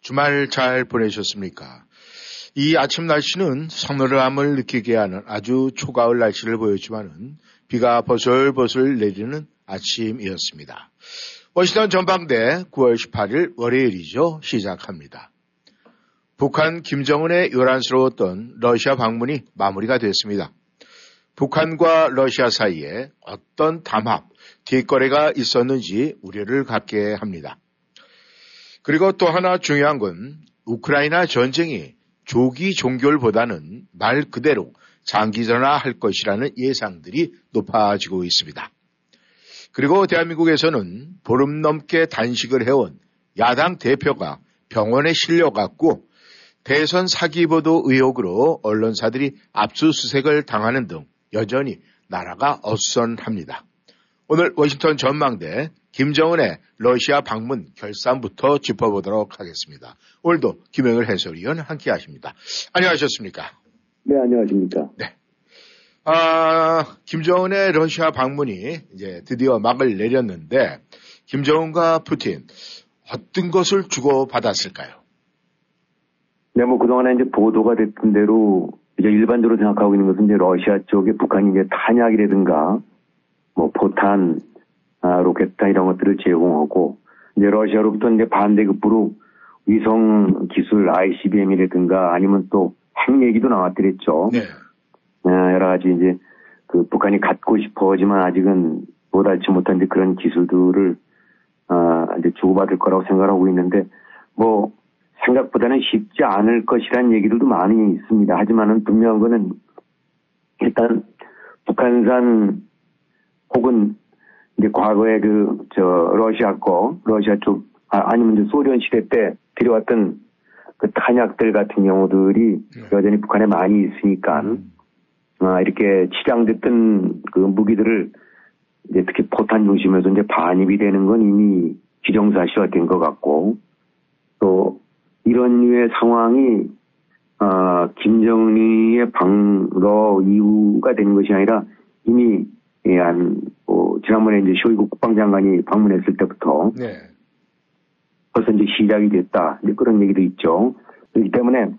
주말 잘 보내셨습니까? 이 아침 날씨는 서늘함을 느끼게 하는 아주 초가을 날씨를 보였지만은 비가 버슬버슬 내리는 아침이었습니다. 워싱턴 전방대 9월 18일 월요일이죠. 시작합니다. 북한 김정은의 요란스러웠던 러시아 방문이 마무리가 됐습니다. 북한과 러시아 사이에 어떤 담합, 뒷거래가 있었는지 우려를 갖게 합니다. 그리고 또 하나 중요한 건 우크라이나 전쟁이 조기 종결보다는 말 그대로 장기전화할 것이라는 예상들이 높아지고 있습니다. 그리고 대한민국에서는 보름 넘게 단식을 해온 야당 대표가 병원에 실려갔고 대선 사기 보도 의혹으로 언론사들이 압수수색을 당하는 등 여전히 나라가 어수선합니다. 오늘 워싱턴 전망대 김정은의 러시아 방문 결산부터 짚어보도록 하겠습니다. 오늘도 김영일 해설위원 함께 하십니다. 안녕하셨습니까? 네, 안녕하십니까? 네. 아, 김정은의 러시아 방문이 이제 드디어 막을 내렸는데, 김정은과 푸틴, 어떤 것을 주고받았을까요? 네, 뭐 그동안에 이제 보도가 됐던 대로 이제 일반적으로 생각하고 있는 것은 이제 러시아 쪽에 북한이 이제 탄약이라든가 뭐 포탄, 아, 로켓탄 이런 것들을 제공하고 이제 러시아로부터 이제 반대급부로 위성 기술 ICBM이라든가 아니면 또 핵 얘기도 나왔더랬죠. 네. 아, 여러 가지 이제 그 북한이 갖고 싶어 하지만 아직은 못 알지 못한 이제 그런 기술들을 아, 이제 주고받을 거라고 생각하고 있는데 뭐 생각보다는 쉽지 않을 것이라는 얘기들도 많이 있습니다. 하지만은 분명한 거는 일단 북한산 혹은 이제 과거에 그 저 러시아 거 러시아 쪽 아, 아니면 이제 소련 시대 때 들여왔던 그 탄약들 같은 경우들이 여전히 북한에 많이 있으니까 아, 이렇게 치장됐던 그 무기들을 이제 특히 포탄 중심에서 이제 반입이 되는 건 이미 기정사실화 된 것 같고 또 이런 류의 상황이 어, 김정은의 방러 이유가 되는 것이 아니라 이미 예, 한 뭐, 지난번에 이제 쇼이구 국방장관이 방문했을 때부터 네. 벌써 이제 시작이 됐다. 이제 그런 얘기도 있죠. 그렇기 때문에,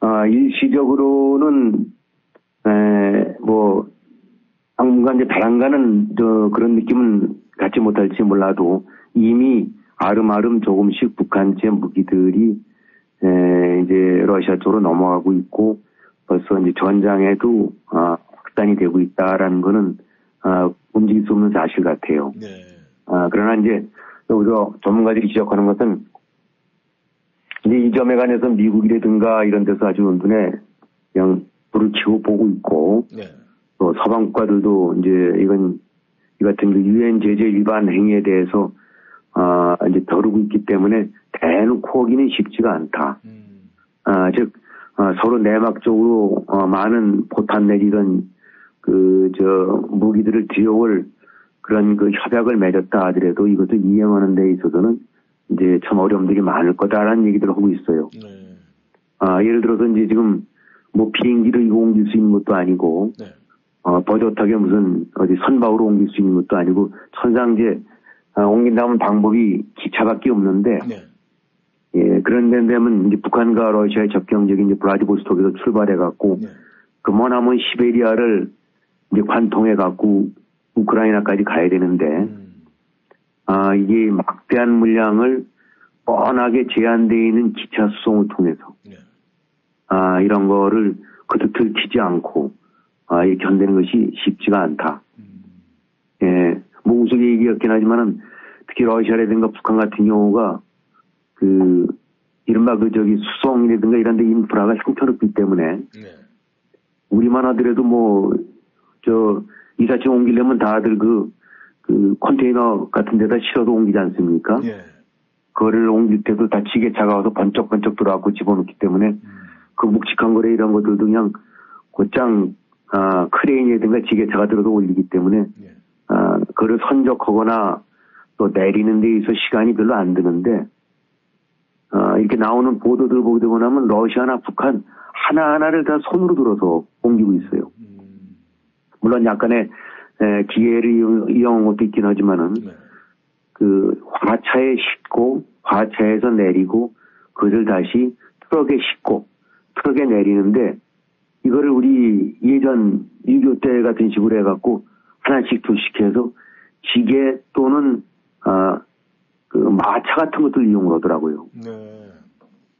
아, 일시적으로는, 에, 뭐, 당분간 이제 배란가는 저 그런 느낌은 갖지 못할지 몰라도 이미 아름아름 조금씩 북한제 무기들이 에, 이제 러시아 쪽으로 넘어가고 있고 벌써 이제 전장에도 아, 확산이 되고 있다라는 거는 아, 움직일 수 없는 사실 같아요. 네. 아, 그러나 이제 여기서 전문가들이 지적하는 것은 이제 이 점에 관해서 미국이라든가 이런 데서 아주 눈에 그냥 불을 켜고 보고 있고 네. 또 서방 국가들도 이제 이건 이 같은 그 유엔 제재 위반 행위에 대해서 아 이제 다루고 있기 때문에 대놓고 하기는 쉽지가 않다. 음, 아, 즉 아, 서로 내막적으로 어, 많은 포탄 이런 그 저 무기들을 들여올 그런 그 협약을 맺었다 하더라도 이것을 이행하는 데 있어서는 이제 참 어려움들이 많을 거다라는 얘기들을 하고 있어요. 네. 아, 예를 들어서 이제 지금 뭐 비행기를 이거 옮길 수 있는 것도 아니고 네. 어, 버젓하게 무슨 어디 선박으로 옮길 수 있는 것도 아니고 천상제 어, 옮긴다면 방법이 기차밖에 없는데 네. 예, 그런 데 되면 이제 북한과 러시아의 접경적인 이제 블라디보스톡에서 출발해 갖고 네. 그머나면 시베리아를 이제 관통해 갖고 우크라이나까지 가야 되는데 음, 아 이게 막대한 물량을 뻔하게 제한되어 있는 기차 수송을 통해서 네. 아 이런 거를 그도 들키지 않고 아 이 견디는 것이 쉽지가 않다. 음, 예, 뭐 우스개 얘기였긴 하지만은 특히 러시아라든가 북한 같은 경우가 그 이른바 그 저기 수송이라든가 이런 데 인프라가 형편없기 때문에 네. 우리만 하더라도 뭐 저 이사치 옮기려면 다들 그, 그 컨테이너 같은 데다 실어도 옮기지 않습니까? 예. 그거를 옮길 때도 다 지게차가 와서 번쩍번쩍 들어와고 집어넣기 때문에 음. 그 묵직한 거래 이런 것들도 그냥 곧장 아, 크레인이라든가 지게차가 들어서 올리기 때문에 예. 아, 그를 선적하거나 또 내리는 데 있어 시간이 별로 안 드는데 아, 이렇게 나오는 보도들 보게 되고 나면 러시아나 북한 하나하나를 다 손으로 들어서 옮기고 있어요. 음. 물론 약간의 에, 기계를 이용- 이용한 것도 있긴 하지만은 네. 그 화차에 싣고 화차에서 내리고 그것을 다시 트럭에 싣고 트럭에 내리는데 이거를 우리 예전 6.25때 같은 식으로 해갖고 하나씩 둘씩 해서 기계 또는 아, 그 마차 같은 것들 이용을 하더라고요. 네.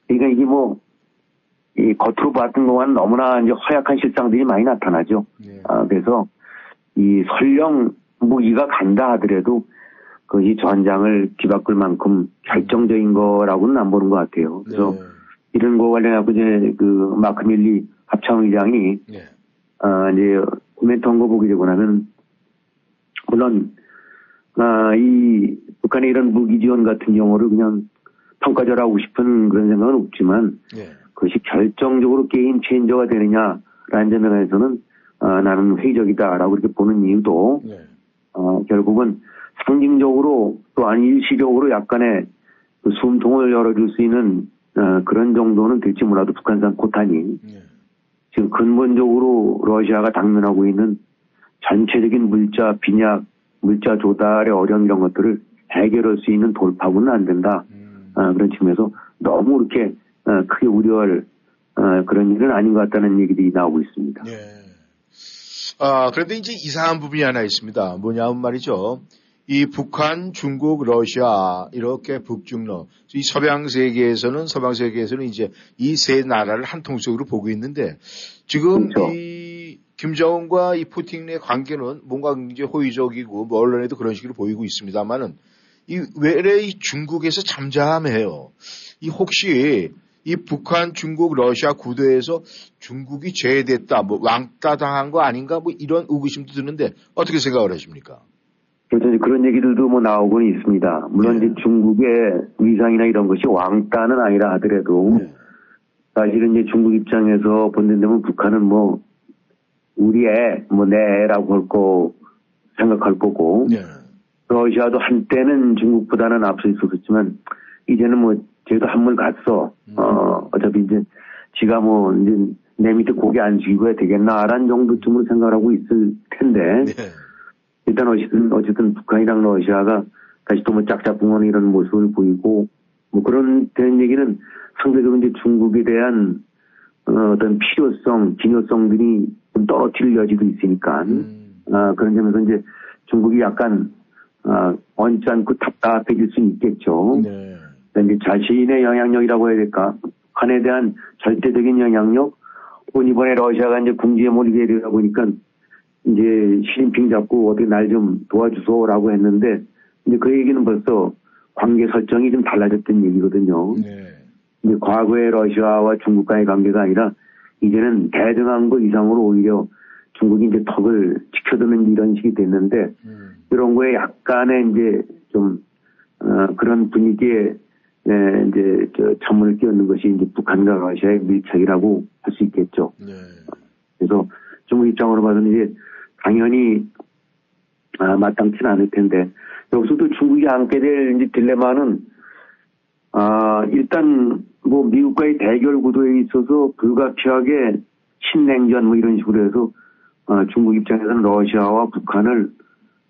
그러니까 이게 뭐, 이 겉으로 봤던 동안 너무나 이제 허약한 실상들이 많이 나타나죠. 네. 아, 그래서 이 설령 무기가 간다 하더라도 그것이 전장을 뒤바꿀 만큼 결정적인 거라고는 안 보는 것 같아요. 그래서 네. 이런 거 관련해서 이제 그 마크 밀리 합참의장이 네. 아, 이제 코멘트 한거 보게 되고 나면, 물론, 아, 이, 북한의 이런 무기 지원 같은 경우를 그냥 평가절하고 싶은 그런 생각은 없지만, 네. 그것이 결정적으로 게임 체인저가 되느냐라는 점에서는, 아, 나는 회의적이다라고 이렇게 보는 이유도, 네. 어, 결국은 상징적으로 또한 일시적으로 약간의 그 숨통을 열어줄 수 있는, 어, 그런 정도는 될지 몰라도 북한산 코탄이 네. 지금 근본적으로 러시아가 당면하고 있는 전체적인 물자 빈약, 물자 조달의 어려움 이런 것들을 해결할 수 있는 돌파구는 안 된다. 음. 아, 그런 측면에서 너무 이렇게 어, 크게 우려할 어, 그런 일은 아닌 것 같다는 얘기들이 나오고 있습니다. 예. 아, 그런데 이제 이상한 부분이 하나 있습니다. 뭐냐면 말이죠. 이 북한, 중국, 러시아 이렇게 북중러 이 서방 세계에서는 서방 세계에서는 이제 이 세 나라를 한 통속으로 보고 있는데 지금 그렇죠. 이 김정은과 이 푸틴의 관계는 뭔가 이제 호의적이고 뭐 언론에도 그런 식으로 보이고 있습니다만은 이 외래 이 중국에서 잠잠해요. 이 혹시 이 북한, 중국, 러시아 구도에서 중국이 제외됐다, 뭐 왕따 당한 거 아닌가, 뭐 이런 의구심도 드는데 어떻게 생각을 하십니까? 이제 그런 얘기들도 뭐 나오고는 있습니다. 물론 네. 이제 중국의 위상이나 이런 것이 왕따는 아니라 하더라도 네. 사실은 이제 중국 입장에서 본다면 북한은 뭐 우리의 뭐내 애라고 할 거 생각할 거고 네. 러시아도 한때는 중국보다는 앞서 있었지만 이제는 뭐 쟤도 한물 갔어. 음. 어 어차피 이제 지가 뭐 이제 내 밑에 고개 안 숙이고 해야 되겠나라는 정도쯤으로 생각하고 있을 텐데 네. 일단 어쨌든 어쨌든 북한이랑 러시아가 다시 또 뭐 짝짝꿍하는 이런 모습을 보이고 뭐 그런 된 얘기는 상대적으로 이제 중국에 대한 어, 어떤 필요성, 기묘성들이 좀 떨어질 여지도 있으니까 음. 아, 그런 점에서 이제 중국이 약간 아, 언짢고 답답해질 수는 있겠죠. 네. 이제 자신의 영향력이라고 해야 될까? 북한에 대한 절대적인 영향력, 혹은 이번에 러시아가 이제 궁지에 몰리게 되다 보니까 이제 시진핑 잡고 어떻게 날 좀 도와주소라고 했는데 이제 그 얘기는 벌써 관계 설정이 좀 달라졌던 얘기거든요. 네. 이제 과거의 러시아와 중국 간의 관계가 아니라 이제는 대등한 거 이상으로 오히려 중국이 이제 턱을 지켜드는 이런 식이 됐는데 음. 이런 거에 약간의 이제 좀 어, 그런 분위기에 에, 이제 저 찬물을 끼얹는 것이 이제 북한과 러시아의 밀착이라고 할 수 있겠죠. 네. 그래서 중국 입장으로 봐서는 이제 당연히 아, 마땅치는 않을 텐데 여기서도 중국이 안게 될 이제 딜레마는 아 일단 뭐 미국과의 대결 구도에 있어서 불가피하게 신냉전 뭐 이런 식으로 해서 어, 중국 입장에서는 러시아와 북한을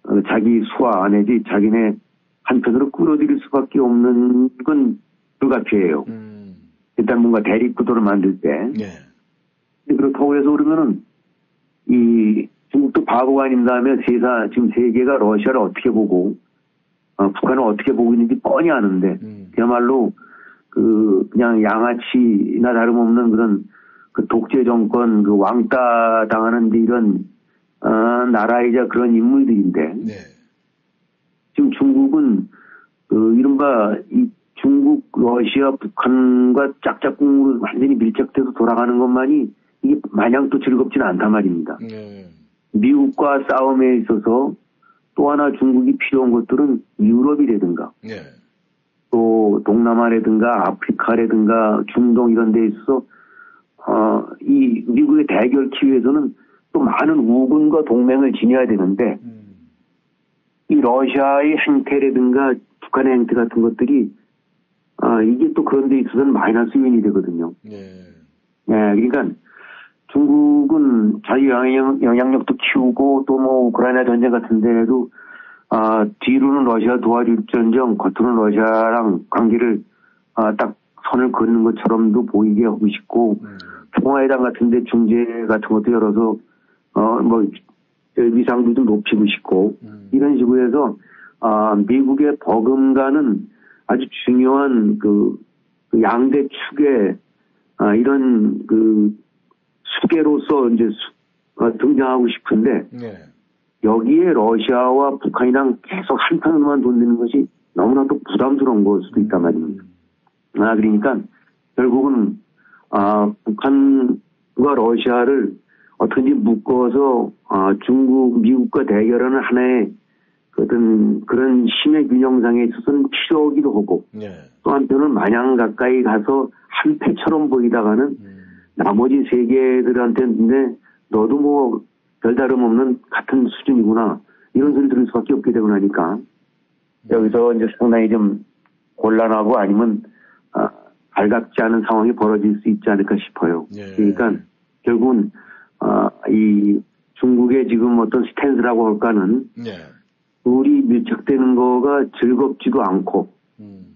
어, 자기 수하 내지 자기네 한편으로 끌어들일 수밖에 없는 건 불가피해요. 음. 일단 뭔가 대립 구도를 만들 때 네. 그렇다고 해서 그러면은 이 중국도 바보가 아닌 다음에 세사 지금 세계가 러시아를 어떻게 보고 어, 북한을 어떻게 보고 있는지 뻔히 아는데 음. 그야말로 그 그냥 양아치나 다름없는 그런 그 독재 정권 그 왕따 당하는 데 이런 어, 나라이자 그런 인물들인데 네. 지금 중국은 그 이른바 이 중국, 러시아, 북한과 짝짝꿍으로 완전히 밀착돼서 돌아가는 것만이 이게 마냥 또 즐겁지는 않단 말입니다. 네. 미국과 싸움에 있어서 또 하나 중국이 필요한 것들은 유럽이라든가 네. 또 동남아라든가 아프리카라든가 중동 이런 데 있어 어, 이 미국의 대결 키 위해서는 또 많은 우군과 동맹을 지녀야 되는데 음. 이 러시아의 행태라든가 북한의 행태 같은 것들이 아, 이게 또 그런 데 있어서는 마이너스 요인이 되거든요. 예. 예, 그러니까 중국은 자유 영향, 영향 력도 키우고 또 뭐 우크라이나 전쟁 같은 데에도 아, 뒤로는 러시아 도와줄전정 겉으로는 러시아랑 관계를 아, 딱 선을 긋는 것처럼도 보이게 하고 싶고 음. 평화회담 같은 데 중재 같은 것도 열어서 어 뭐 위상도 좀 높이고 싶고 음. 이런 식으로 해서 아, 미국의 버금가는 아주 중요한 그, 그 양대 축의 아, 이런 그 수계로서 이제 수- 어, 등장하고 싶은데 예. 여기에 러시아와 북한이랑 계속 한편으로만 돌리는 것이 너무나도 부담스러운 걸 수도 있단 말입니다. 아, 그러니까 결국은 아, 북한과 러시아를 어떻게든지 묶어서 아, 중국, 미국과 대결하는 하나의 그 어떤 그런 신의 균형상에 있어서는 필요하기도 하고 예. 또 한편은 마냥 가까이 가서 한패처럼 보이다가는 음. 나머지 세계들한테는 근데 너도 뭐 별다름 없는 같은 수준이구나 이런 소리 들을 수밖에 없게 되고 나니까 여기서 이제 상당히 좀 곤란하고 아니면 아, 발각지 않은 상황이 벌어질 수 있지 않을까 싶어요. 예. 그러니까 결국은 아, 이 중국의 지금 어떤 스탠스라고 할까는 예. 우리 밀착되는 거가 즐겁지도 않고 음.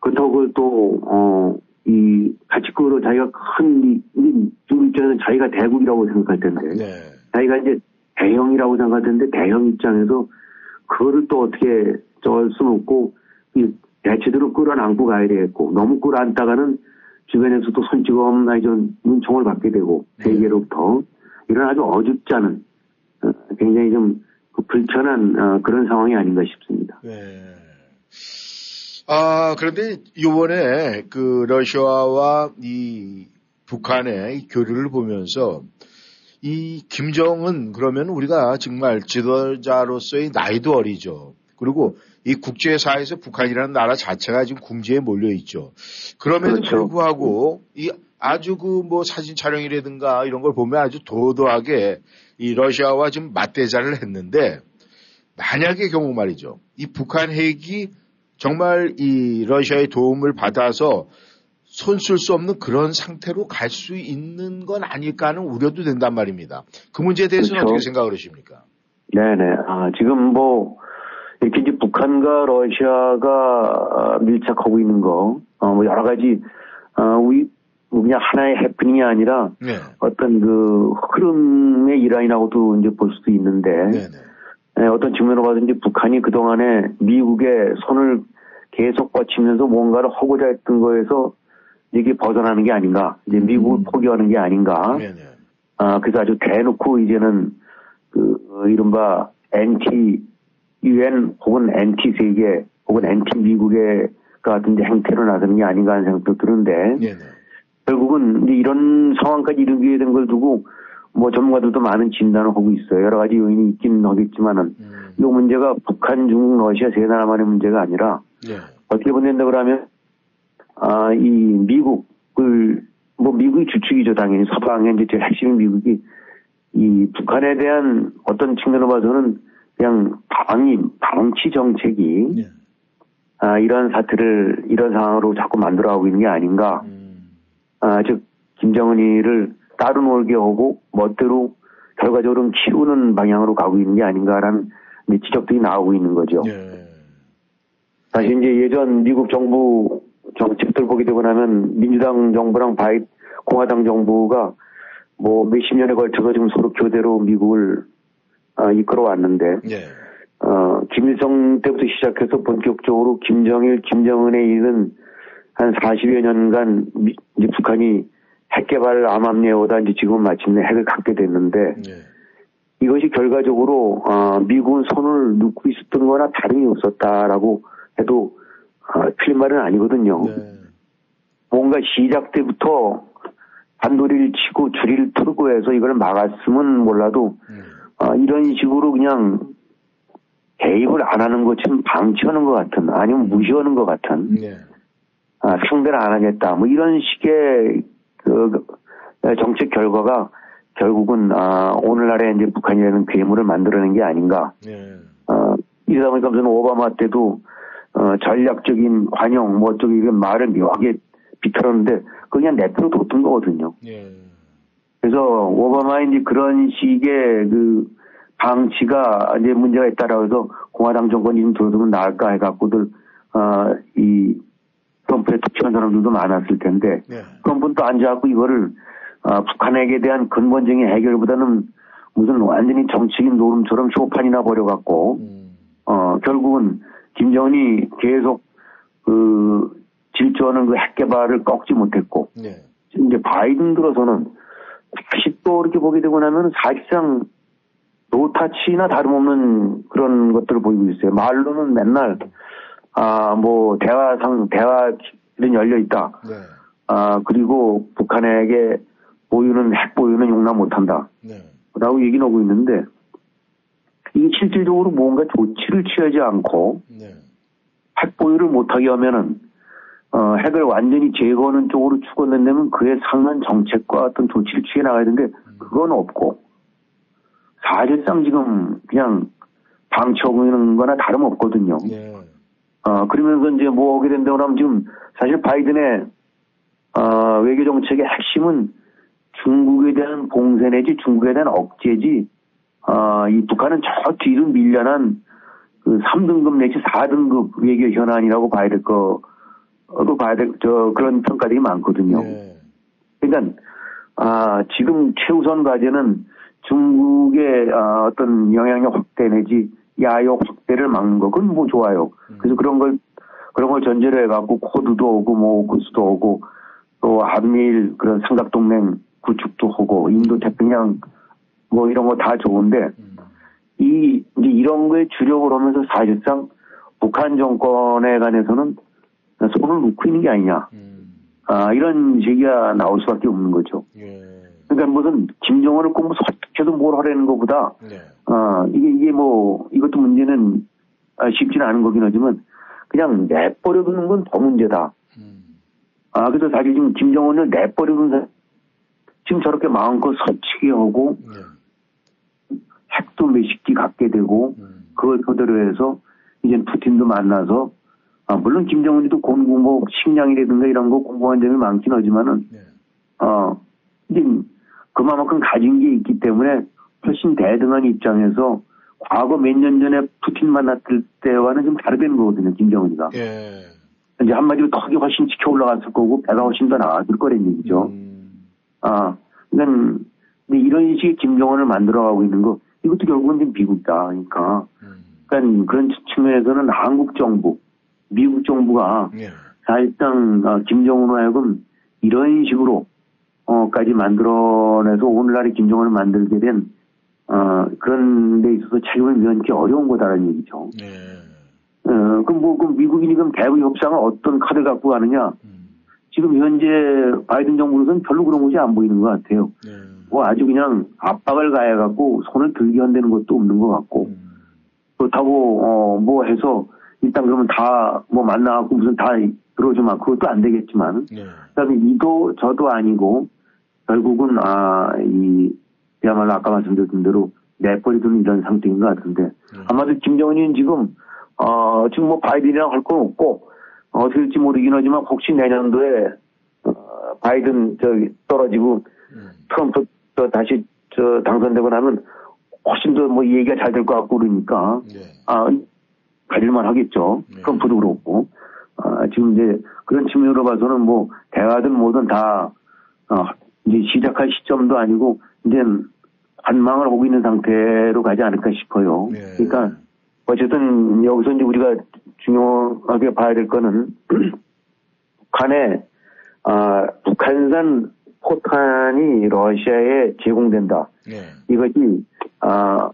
그렇다고 또, 어, 이, 같이 끌어 자기가 큰, 이, 이, 중국 입장에서는 자기가 대국이라고 생각할 텐데, 네. 자기가 이제 대형이라고 생각할 텐데, 대형 입장에서 그거를 또 어떻게 저할 수는 없고, 이, 대체대로 끌어안고 가야 되겠고, 너무 끌어안다가는 주변에서도 손찌검, 아니, 좀, 눈총을 받게 되고, 세계로부터, 이런 아주 어줍지 않은, 어, 굉장히 좀그 불편한, 어, 그런 상황이 아닌가 싶습니다. 네. 아, 그런데 요번에 그 러시아와 이 북한의 이 교류를 보면서 이 김정은 그러면 우리가 정말 지도자로서의 나이도 어리죠. 그리고 이 국제사회에서 북한이라는 나라 자체가 지금 궁지에 몰려 있죠. 그럼에도 그렇죠. 불구하고 이 아주 그 뭐 사진 촬영이라든가 이런 걸 보면 아주 도도하게 이 러시아와 좀 맞대자를 했는데 만약의 경우 말이죠. 이 북한 핵이 정말 이 러시아의 도움을 받아서 손쓸 수 없는 그런 상태로 갈 수 있는 건 아닐까 하는 우려도 된단 말입니다. 그 문제에 대해서는 그렇죠. 어떻게 생각을 하십니까? 네네. 아, 지금 뭐, 이렇게 이제 북한과 러시아가 아, 밀착하고 있는 거, 어, 뭐 여러 가지, 어, 우리, 뭐 그냥 하나의 해프닝이 아니라 네. 어떤 그 흐름의 일환이라고도 이제 볼 수도 있는데, 네네. 예, 어떤 측면으로 봐서든지 북한이 그동안에 미국의 손을 계속 뻗치면서 뭔가를 하고자 했던 거에서 이게 벗어나는 게 아닌가, 이제 미국을 포기하는 게 아닌가, 네네. 아, 그래서 아주 대놓고 이제는 그 어, 이른바 엔 티 유엔 혹은 엔티 세계 혹은 엔티 미국의 같은 데 행태로 나서는 게 아닌가 하는 생각도 드는데 네네. 결국은 이제 이런 상황까지 이르게 된 걸 두고 뭐 전문가들도 많은 진단을 하고 있어요. 여러 가지 요인이 있긴 하겠지만은 음. 이 문제가 북한, 중국, 러시아 세 나라만의 문제가 아니라 네. 어떻게 본다고 그러면 아, 이 미국을 뭐 미국이 주축이죠 당연히 서방의 이제 제일 핵심 미국이 이 북한에 대한 어떤 측면으로 봐서는 그냥 방임 방치 정책이 네. 아, 이런 사태를 이런 상황으로 자꾸 만들어가고 있는 게 아닌가 음. 아, 즉 김정은이를 따로 놀게 하고 멋대로 결과적으로 키우는 방향으로 가고 있는 게 아닌가라는 지적들이 나오고 있는 거죠. 네. 사실 이제 예전 미국 정부 정책들 보게 되고 나면 민주당 정부랑 바이 공화당 정부가 뭐 몇십 년에 걸쳐서 지금 서로 교대로 미국을 어, 이끌어왔는데 네. 어, 김일성 때부터 시작해서 본격적으로 김정일, 김정은에 이른 한 40여 년간 미- 이제 북한이 핵 개발 암암리에 오다 이제 지금 마침내 핵을 갖게 됐는데 네. 이것이 결과적으로 어, 미국은 손을 놓고 있었던 거나 다름이 없었다라고 해도 어, 틀린 말은 아니거든요. 네. 뭔가 시작 때부터 반도리를 치고 줄이를 틀고 해서 이걸 막았으면 몰라도 음. 어, 이런 식으로 그냥 개입을 안 하는 것처럼 방치하는 것 같은 아니면 무시하는 것 같은 네. 아, 상대를 안 하겠다 뭐 이런 식의 그 정책 결과가 결국은 아, 오늘날에 이제 북한이라는 괴물을 만들어낸 게 아닌가 네. 어, 이러다 보니까 무슨 오바마 때도 어, 전략적인 관용 뭐 어쩌고 이런 말을 묘하게 비틀었는데 그냥 내표로 뒀던 거거든요. 네. 그래서 오바마 이제 그런 식의 그 방치가 이제 문제가 있다라고 해서 공화당 정권이 좀 들어서면 나을까 해갖고들 어이 트럼프에 투표한 사람들도 많았을 텐데 네. 트럼프는 또 앉아갖고 이거를 어, 북한에게 대한 근본적인 해결보다는 무슨 완전히 정치인 노름처럼 쇼판이나 벌여갖고 음. 어 결국은 김정은이 계속 그 질주하는 그 핵 개발을 꺾지 못했고 네. 이제 바이든 들어서는 다시 또 이렇게 보게 되고 나면 사실상 노타치나 다름없는 그런 것들을 보이고 있어요. 말로는 맨날 아 뭐 대화상 대화는 열려 있다. 네. 아 그리고 북한에게 보유는 핵 보유는 용납 못한다. 네. 라고 얘기 나오고 있는데 이게 실질적으로 뭔가 조치를 취하지 않고 네. 핵 보유를 못하게 하면은 어, 핵을 완전히 제거하는 쪽으로 추구한다면 그에 상한 정책과 어떤 조치를 취해 나가야 되는데 그건 없고 사실상 지금 그냥 방치하고 있는 거나 다름없거든요. 네. 어, 그러면서 이제 뭐 오게 된다고 하면 지금 사실 바이든의 어, 외교 정책의 핵심은 중국에 대한 봉쇄 내지 중국에 대한 억제지 어, 이 북한은 저 뒤로 밀려난 그 3등급 내지 4등급 외교 현안이라고 봐야 될 거, 로 봐야 될, 저, 그런 평가들이 많거든요. 네. 그러니까, 아, 지금 최우선 과제는 중국의 아, 어떤 영향력 확대 내지 야욕 확대를 막는 거, 그건 뭐 좋아요. 그래서 그런 걸, 그런 걸 전제로 해갖고 코드도 오고 뭐 오크스도 오고 또 한미일 그런 삼각동맹 구축도 하고 인도 태평양 뭐 이런 거 다 좋은데 음. 이 이제 이런 거에 주력을 하면서 사실상 북한 정권에 관해서는 손을 놓고 있는 게 아니냐. 음. 아, 이런 얘기가 나올 수밖에 없는 거죠. 예. 그러니까 무슨 김정은을 꼭 설득해서 뭘 하라는 것보다 네. 아, 이게 이게 뭐 이것도 문제는 아, 쉽지는 않은 거긴 하지만 그냥 내버려 두는 건 더 문제다. 음. 아, 그래서 사실 지금 김정은을 내버려 두는 사- 지금 저렇게 마음껏 서치게 하고 네. 핵도 몇십 기 갖게 되고 음. 그걸 토대로 해서 이제 푸틴도 만나서 아, 물론 김정은이도 공부 뭐 식량이라든가 이런 거 공부한 점이 많긴 하지만은 네. 어 이제 그만큼 가진 게 있기 때문에 훨씬 대등한 입장에서 과거 몇 년 전에 푸틴 만났을 때와는 좀 다르다는 거거든요 김정은이가 예. 이제 한마디로 턱이 훨씬 치켜 올라갔을 거고 배가 훨씬 더 나았을 거란 얘기죠. 음. 아, 그러니까 이런 식의 김정은을 만들어가고 있는 거 이것도 결국은 지금 미국이다. 그러니까, 음. 그러니까 그런 측면에서는 한국 정부, 미국 정부가 예. 사실상 어, 김정은으로 하여금 이런 식으로 어까지 만들어내서 오늘날의 김정은을 만들게 된 어, 그런 데 있어서 책임을 면하기 어려운 거다라는 얘기죠. 예. 어, 그럼 뭐, 그럼 미국이 지금 대북 협상을 어떤 카드 갖고 가느냐? 음. 지금 현재 바이든 정부로서는 별로 그런 것이 안 보이는 것 같아요. 예. 뭐 아주 그냥 압박을 가해갖고 손을 들게 한다는 것도 없는 것 같고 음. 그렇다고 어 뭐 해서 일단 그러면 다 뭐 만나갖고 무슨 다 들어오지만 그것도 안 되겠지만 예. 그다음에 이도 저도 아니고 결국은 아 이 그야말로 아까 말씀드린 대로 내버려두는 이런 상태인 것 같은데 음. 아마도 김정은이는 지금 어 지금 뭐 바이든이랑 할 건 없고 어, 어떻게 될지 모르긴 하지만 혹시 내년도에 어, 바이든 저기 떨어지고 음. 트럼프 또 다시 저 당선되고 나면 훨씬 더 뭐 얘기가 잘 될 것 같고 그러니까 예. 아 가릴만 하겠죠. 네. 트럼프도 그렇고 아 지금 이제 그런 측면으로 봐서는 뭐 대화든 뭐든 다 어, 이제 시작할 시점도 아니고 이제 관망을 하고 있는 상태로 가지 않을까 싶어요. 네. 그러니까 어쨌든 여기서 이제 우리가 중요하게 봐야 될 거는 북한에 아, 북한산 포탄이 러시아에 제공된다. 예. 이것이 아,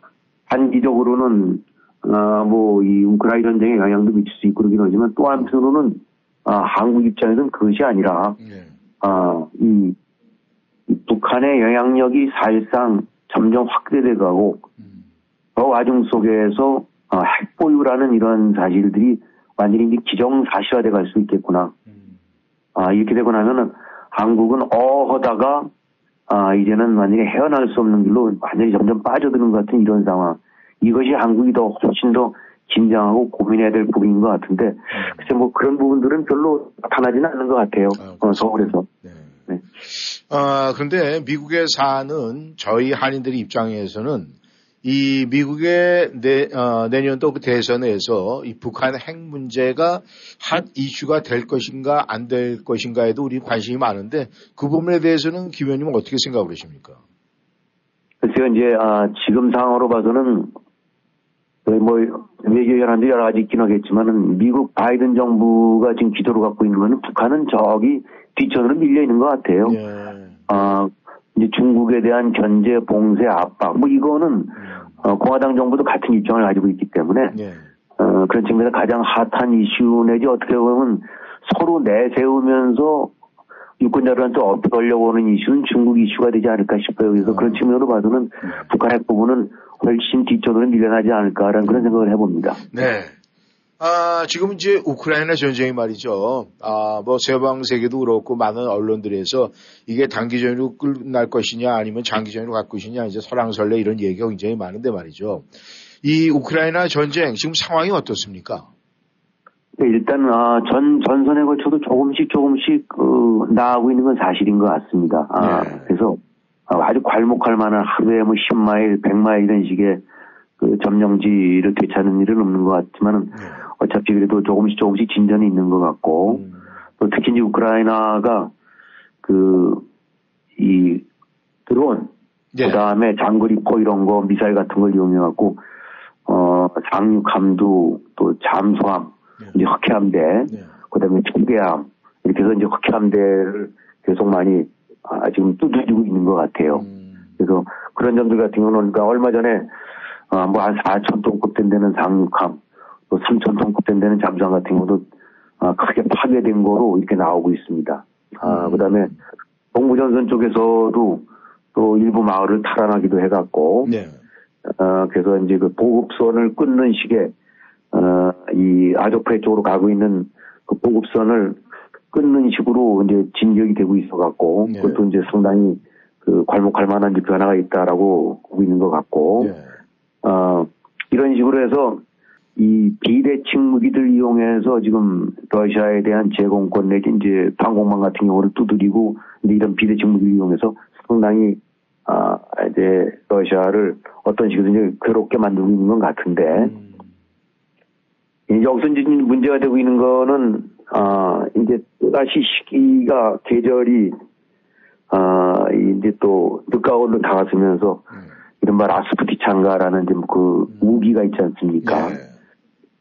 단기적으로는 아, 뭐이 우크라이나 전쟁에 영향도 미칠 수 있고 그러긴 하지만 또 한편으로는 아, 한국 입장에서는 그것이 아니라 예. 아, 이, 이 북한의 영향력이 사실상 점점 확대돼 가고 음. 그 와중 속에서 어, 핵보유라는 이런 사실들이 완전히 이제 기정사실화돼 갈 수 있겠구나. 음. 아, 이렇게 되고 나면은 한국은 어 하다가 아, 이제는 완전히 헤어날 수 없는 길로 완전히 점점 빠져드는 것 같은 이런 상황. 이것이 한국이 더 훨씬 더 긴장하고 고민해야 될 부분인 것 같은데, 글쎄 뭐 그런 부분들은 별로 나타나지는 않는 것 같아요. 아, 어, 서울에서. 네. 네. 아, 그런데 미국에 사는 저희 한인들 입장에서는 이 미국의 내, 어, 내년도 그 대선에서 이 북한 핵 문제가 한 이슈가 될 것인가 안 될 것인가에도 우리 관심이 많은데 그 부분에 대해서는 김 의원님은 어떻게 생각을 하십니까? 글쎄요, 이제, 아, 지금 상황으로 봐서는, 뭐, 외교 현안도 여러 가지 있긴 하겠지만은, 미국 바이든 정부가 지금 기도로 갖고 있는 거는 북한은 저기 뒷전으로 밀려 있는 것 같아요. 예. 아, 이제 중국에 대한 견제, 봉쇄, 압박, 뭐 이거는, 어, 공화당 정부도 같은 입장을 가지고 있기 때문에, 예. 어, 그런 측면에서 가장 핫한 이슈 내지 어떻게 보면 서로 내세우면서 유권자들한테 어필하려고 하는 이슈는 중국 이슈가 되지 않을까 싶어요. 그래서 그런 측면으로 봐서는 북한 핵 부분은 훨씬 뒤쪽으로 밀려나지 않을까라는 그런 생각을 해봅니다. 네. 아, 지금 이제 우크라이나 전쟁이 말이죠. 아, 뭐 세방 세계도 그렇고 많은 언론들에서 이게 단기전으로 끝날 것이냐 아니면 장기전으로 갈 것이냐 이제 설랑설레 이런 얘기가 굉장히 많은데 말이죠. 이 우크라이나 전쟁 지금 상황이 어떻습니까? 네, 일단 아, 전 전선에 걸쳐도 조금씩 조금씩 그, 나아가고 있는 건 사실인 것 같습니다. 아, 네. 그래서 아, 아주 괄목할 만한 하루에 뭐 10마일, 100마일 이런 식의 그 점령지를 되찾는 일은 없는 것 같지만은 네. 어차피 그래도 조금씩 조금씩 진전이 있는 것 같고 음, 또 특히 이제 우크라이나가 그 이 드론 네. 그다음에 장거리포 이런 거 미사일 같은 걸 이용해 갖고 어 상륙함도 또 잠수함 네. 이제 흑해함대 네. 그다음에 초계함 이렇게 해서 이제 흑해함대를 계속 많이 아, 지금 두드리고 있는 것 같아요. 음, 그래서 그런 점들 같은 경우는 그러니까 얼마 전에 어, 뭐한 4천 톤급 된다는 상륙함 또 3천 톤급 된다는 잠수함 같은 경우도 아, 크게 파괴된 거로 이렇게 나오고 있습니다. 아, 음. 그다음에 동부전선 쪽에서도 또 일부 마을을 탈환하기도 해갖고 네. 어, 그래서 이제 그 보급선을 끊는 식의 어, 이 아조프해 쪽으로 가고 있는 그 보급선을 끊는 식으로 이제 진격이 되고 있어 갖고 네. 그것도 이제 상당히 그 괄목할 만한 변화가 있다라고 보고 있는 것 같고 네. 어, 이런 식으로 해서 이 비대칭 무기들 이용해서 지금 러시아에 대한 제공권 내지 이제 방공망 같은 경우를 두드리고 이런 비대칭 무기를 이용해서 상당히 아 이제 러시아를 어떤 식으로든지 괴롭게 만들고 있는 것 같은데 음, 이 여기서 이제 문제가 되고 있는 거는 아 이제 또다시 시기가 계절이 아 이제 또 늦가을로 다가서면서 음. 이른바 라스푸티 창가라는 지금 그 무기가 있지 않습니까? 네.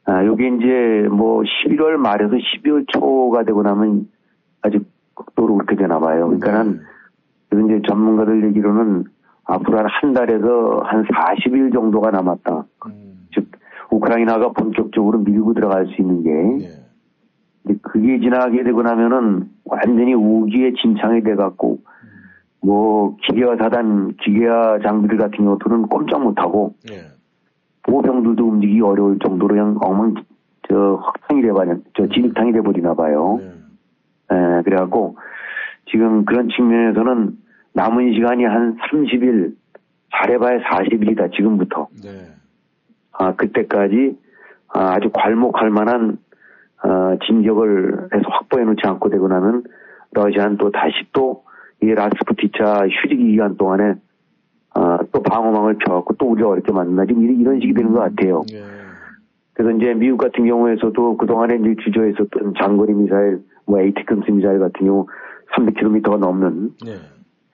아, 요게 이제 뭐 11월 말에서 12월 초가 되고 나면 아주 극도로 그렇게 되나 봐요. 그러니까 한, 그래서 이제 전문가들 얘기로는 앞으로 한 한 달에서 한 40일 정도가 남았다. 음, 즉, 우크라이나가 본격적으로 밀고 들어갈 수 있는 게, 네. 근데 그게 지나게 되고 나면은 완전히 우기에 진창이 돼갖고, 뭐, 기계화 사단, 기계화 장비들 같은 경우들은 꼼짝 못하고, 네. 보병들도 움직이기 어려울 정도로 그냥 엉망, 저, 확탕이 돼버려, 저, 진흙탕이 돼버리나 봐요. 네. 에, 그래갖고, 지금 그런 측면에서는 남은 시간이 한 30일, 잘해봐야 40일이다, 지금부터. 네. 아, 그때까지, 아, 주 괄목할 만한, 어, 진격을 해서 확보해 놓지 않고 되고 나면, 러시아는 또 다시 또, 이 라스푸티차 휴지기 기간 동안에, 아, 또 방어망을 펴갖고 또 우리가 어렵게 만든다. 지금 이런, 식이 되는 것 같아요. 네. 그래서 이제 미국 같은 경우에서도 그동안에 이제 주저했었던 장거리 미사일, 뭐 ATACMS 미사일 같은 경우 300km가 넘는 네.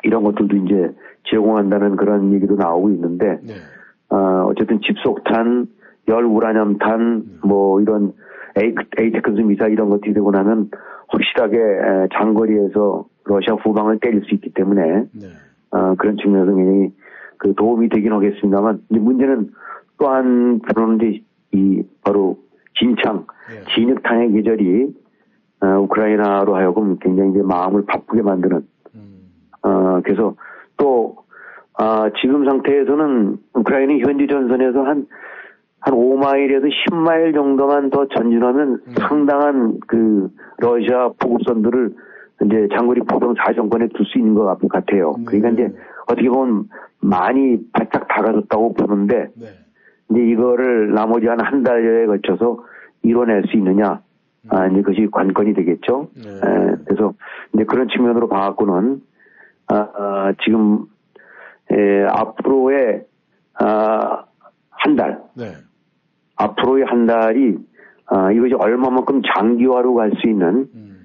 이런 것들도 이제 제공한다는 그런 얘기도 나오고 있는데, 네. 어, 어쨌든 집속탄, 열화우라늄탄, 뭐 이런 에이, ATACMS 미사일 이런 것들이 되고 나면 확실하게 에, 장거리에서 러시아 후방을 때릴 수 있기 때문에 네. 어, 그런 측면에서 굉장히 그 도움이 되긴 하겠습니다만 이제 문제는 또한 그러는데 이 바로 진창 네. 진흙탕의 계절이 어, 우크라이나로 하여금 굉장히 이제 마음을 바쁘게 만드는 음, 어, 그래서 또 아, 지금 상태에서는 우크라이나 현지 전선에서 한 한 5마일에도 10마일 정도만 더 전진하면 음. 상당한 그 러시아 보급선들을 이제 장거리 포병 사정권에 둘 수 있는 것 같- 같아요. 음. 그러니까 이제 어떻게 보면 많이 바짝 다가졌다고 보는데 네. 이제 이거를 나머지 한 한 달여에 걸쳐서 이뤄낼 수 있느냐, 아, 이제 그것이 관건이 되겠죠. 네. 에, 그래서 이제 그런 측면으로 봐갖고는, 아, 아, 지금, 에, 앞으로의, 아, 한 달, 네. 앞으로의 한 달이, 아, 이것이 얼마만큼 장기화로 갈 수 있는, 음.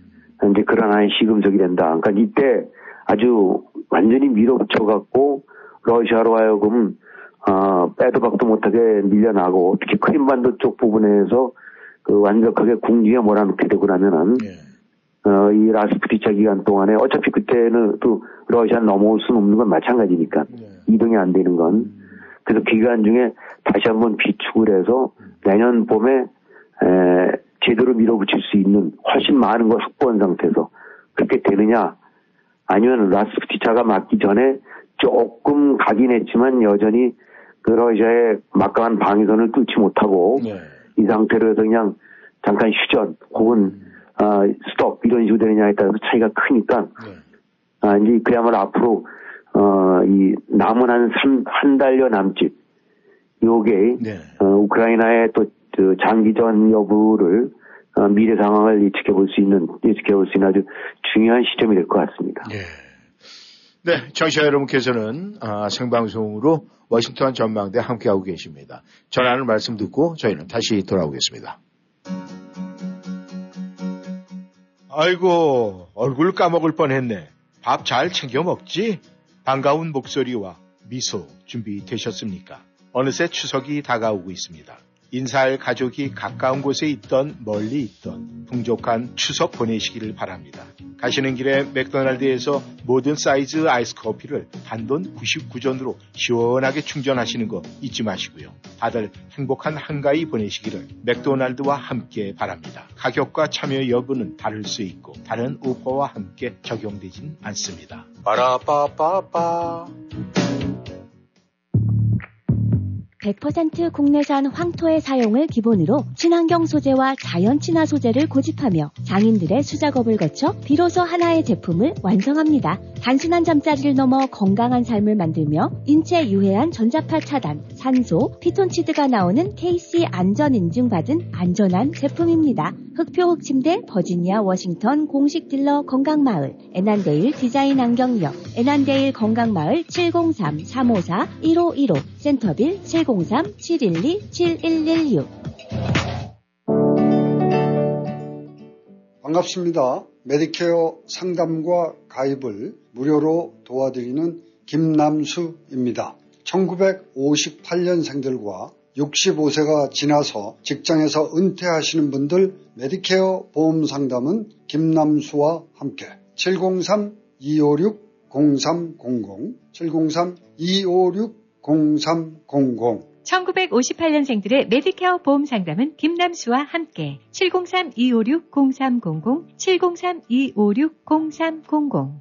이제 그런 하나의 시금석이 된다. 그러니까 이때 아주 완전히 밀어붙여 갖고 러시아로 하여금 아, 빼도 박도 못하게 밀려나고 특히 크림반도 쪽 부분에서 그 완벽하게 궁지에 몰아넣게 되고 나면은 예. 어, 이 라스푸티차 기간 동안에 어차피 그때는 또 러시아 넘어올 수는 없는 건 마찬가지니까 네. 이동이 안 되는 건 그래서 기간 중에 다시 한번 비축을 해서 내년 봄에 에, 제대로 밀어붙일 수 있는 훨씬 많은 걸 확보한 상태에서 그렇게 되느냐 아니면 라스푸티차가 맞기 전에 조금 가긴 했지만 여전히 그 러시아의 막강한 방위선을 뚫지 못하고 네. 이 상태로 해서 그냥 잠깐 휴전 혹은 아, 스톱 이런 식으로 되느냐에 따라서 차이가 크니까 네. 아, 이제 그야말로 앞으로 어, 이 남은 한 3, 한 달여 남짓 요게 네. 어, 우크라이나의 또 그 장기전 여부를 어, 미래 상황을 예측해 볼 수 있는 예측해 볼 수 있는 아주 중요한 시점이 될 것 같습니다. 예. 네, 청취자 여러분께서는 아, 생방송으로 워싱턴 전망대 함께하고 계십니다. 전하는 말씀 듣고 저희는 다시 돌아오겠습니다. 아이고, 얼굴 까먹을 뻔했네. 밥 잘 챙겨 먹지? 반가운 목소리와 미소 준비되셨습니까? 어느새 추석이 다가오고 있습니다. 인사할 가족이 가까운 곳에 있던 멀리 있던 풍족한 추석 보내시기를 바랍니다. 가시는 길에 맥도날드에서 모든 사이즈 아이스 커피를 단돈 99전으로 시원하게 충전하시는 거 잊지 마시고요. 다들 행복한 한가위 보내시기를 맥도날드와 함께 바랍니다. 가격과 참여 여부는 다를 수 있고 다른 오퍼와 함께 적용되진 않습니다. 빠라빠빠빠 100% 국내산 황토의 사용을 기본으로 친환경 소재와 자연 친화 소재를 고집하며 장인들의 수작업을 거쳐 비로소 하나의 제품을 완성합니다. 단순한 잠자리를 넘어 건강한 삶을 만들며 인체 유해한 전자파 차단, 산소, 피톤치드가 나오는 KC 안전 인증받은 안전한 제품입니다. 흙표 흙침대 버지니아 워싱턴 공식 딜러 건강마을 에난데일 디자인 안경 옆 에난데일 건강마을 703-354-1515 센터빌 703-712-7116 반갑습니다. 메디케어 상담과 가입을 무료로 도와드리는 김남수입니다. 1958년생들과 65세가 지나서 직장에서 은퇴하시는 분들 메디케어 보험 상담은 김남수와 함께. 703-256-0300 703-256-0300 1958년생들의 메디케어 보험 상담은 김남수와 함께. 703-256-0300, 703-256-0300.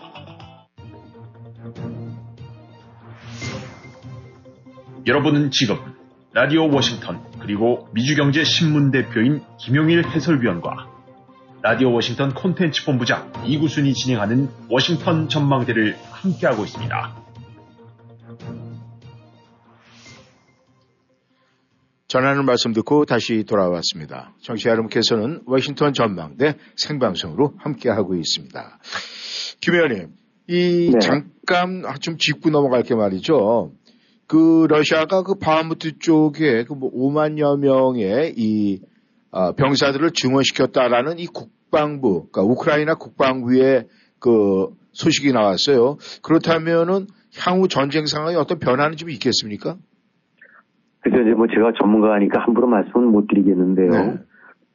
여러분은 지금 라디오 워싱턴 그리고 미주경제 신문 대표인 김용일 해설위원과 라디오 워싱턴 콘텐츠 본부장 이구순이 진행하는 워싱턴 전망대를 함께하고 있습니다. 전하는 말씀 듣고 다시 돌아왔습니다. 청취자 여러분께서는 워싱턴 전망대 생방송으로 함께하고 있습니다. 김 의원님, 이 네. 잠깐 좀 짚고 넘어갈 게 말이죠. 그 러시아가 그 바하무트 쪽에 그 뭐 5만여 명의 이 아, 병사들을 증원시켰다라는 이 국방부, 그러니까 우크라이나 국방부의 그 소식이 나왔어요. 그렇다면은 향후 전쟁 상황에 어떤 변화는 좀 있겠습니까? 그래서 이제 뭐 제가 전문가니까 함부로 말씀은 못 드리겠는데요. 네.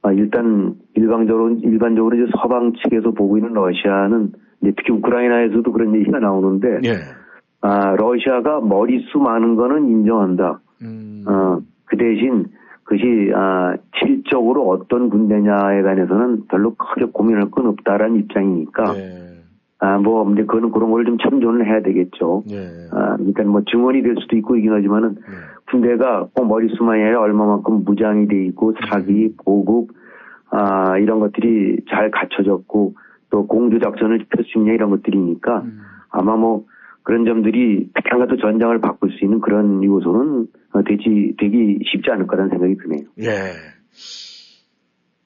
아, 일단 일방적으로 일반적으로 이제 서방 측에서 보고 있는 러시아는 특히 우크라이나에서도 그런 얘기가 나오는데 예. 아, 러시아가 머릿수 많은 거는 인정한다. 음. 어, 그 대신 그것이 아, 질적으로 어떤 군대냐에 관해서는 별로 크게 고민할 건 없다라는 입장이니까 예. 아, 뭐 이제 그거는 그런 걸 좀 참조는 해야 되겠죠. 예. 아, 그러니까 뭐 증언이 될 수도 있고 이긴 하지만은 네. 군대가 꼭 머릿수만이 아니라 얼마만큼 무장이 돼 있고 사기, 보급, 아, 이런 것들이 잘 갖춰졌고 또 공조 작전을 펼수 있냐 이런 것들이니까 음. 아마 뭐 그런 점들이 백향가도 전장을 바꿀 수 있는 그런 요소는 어, 되지, 되기 쉽지 않을 거라는 생각이 드네요. 예.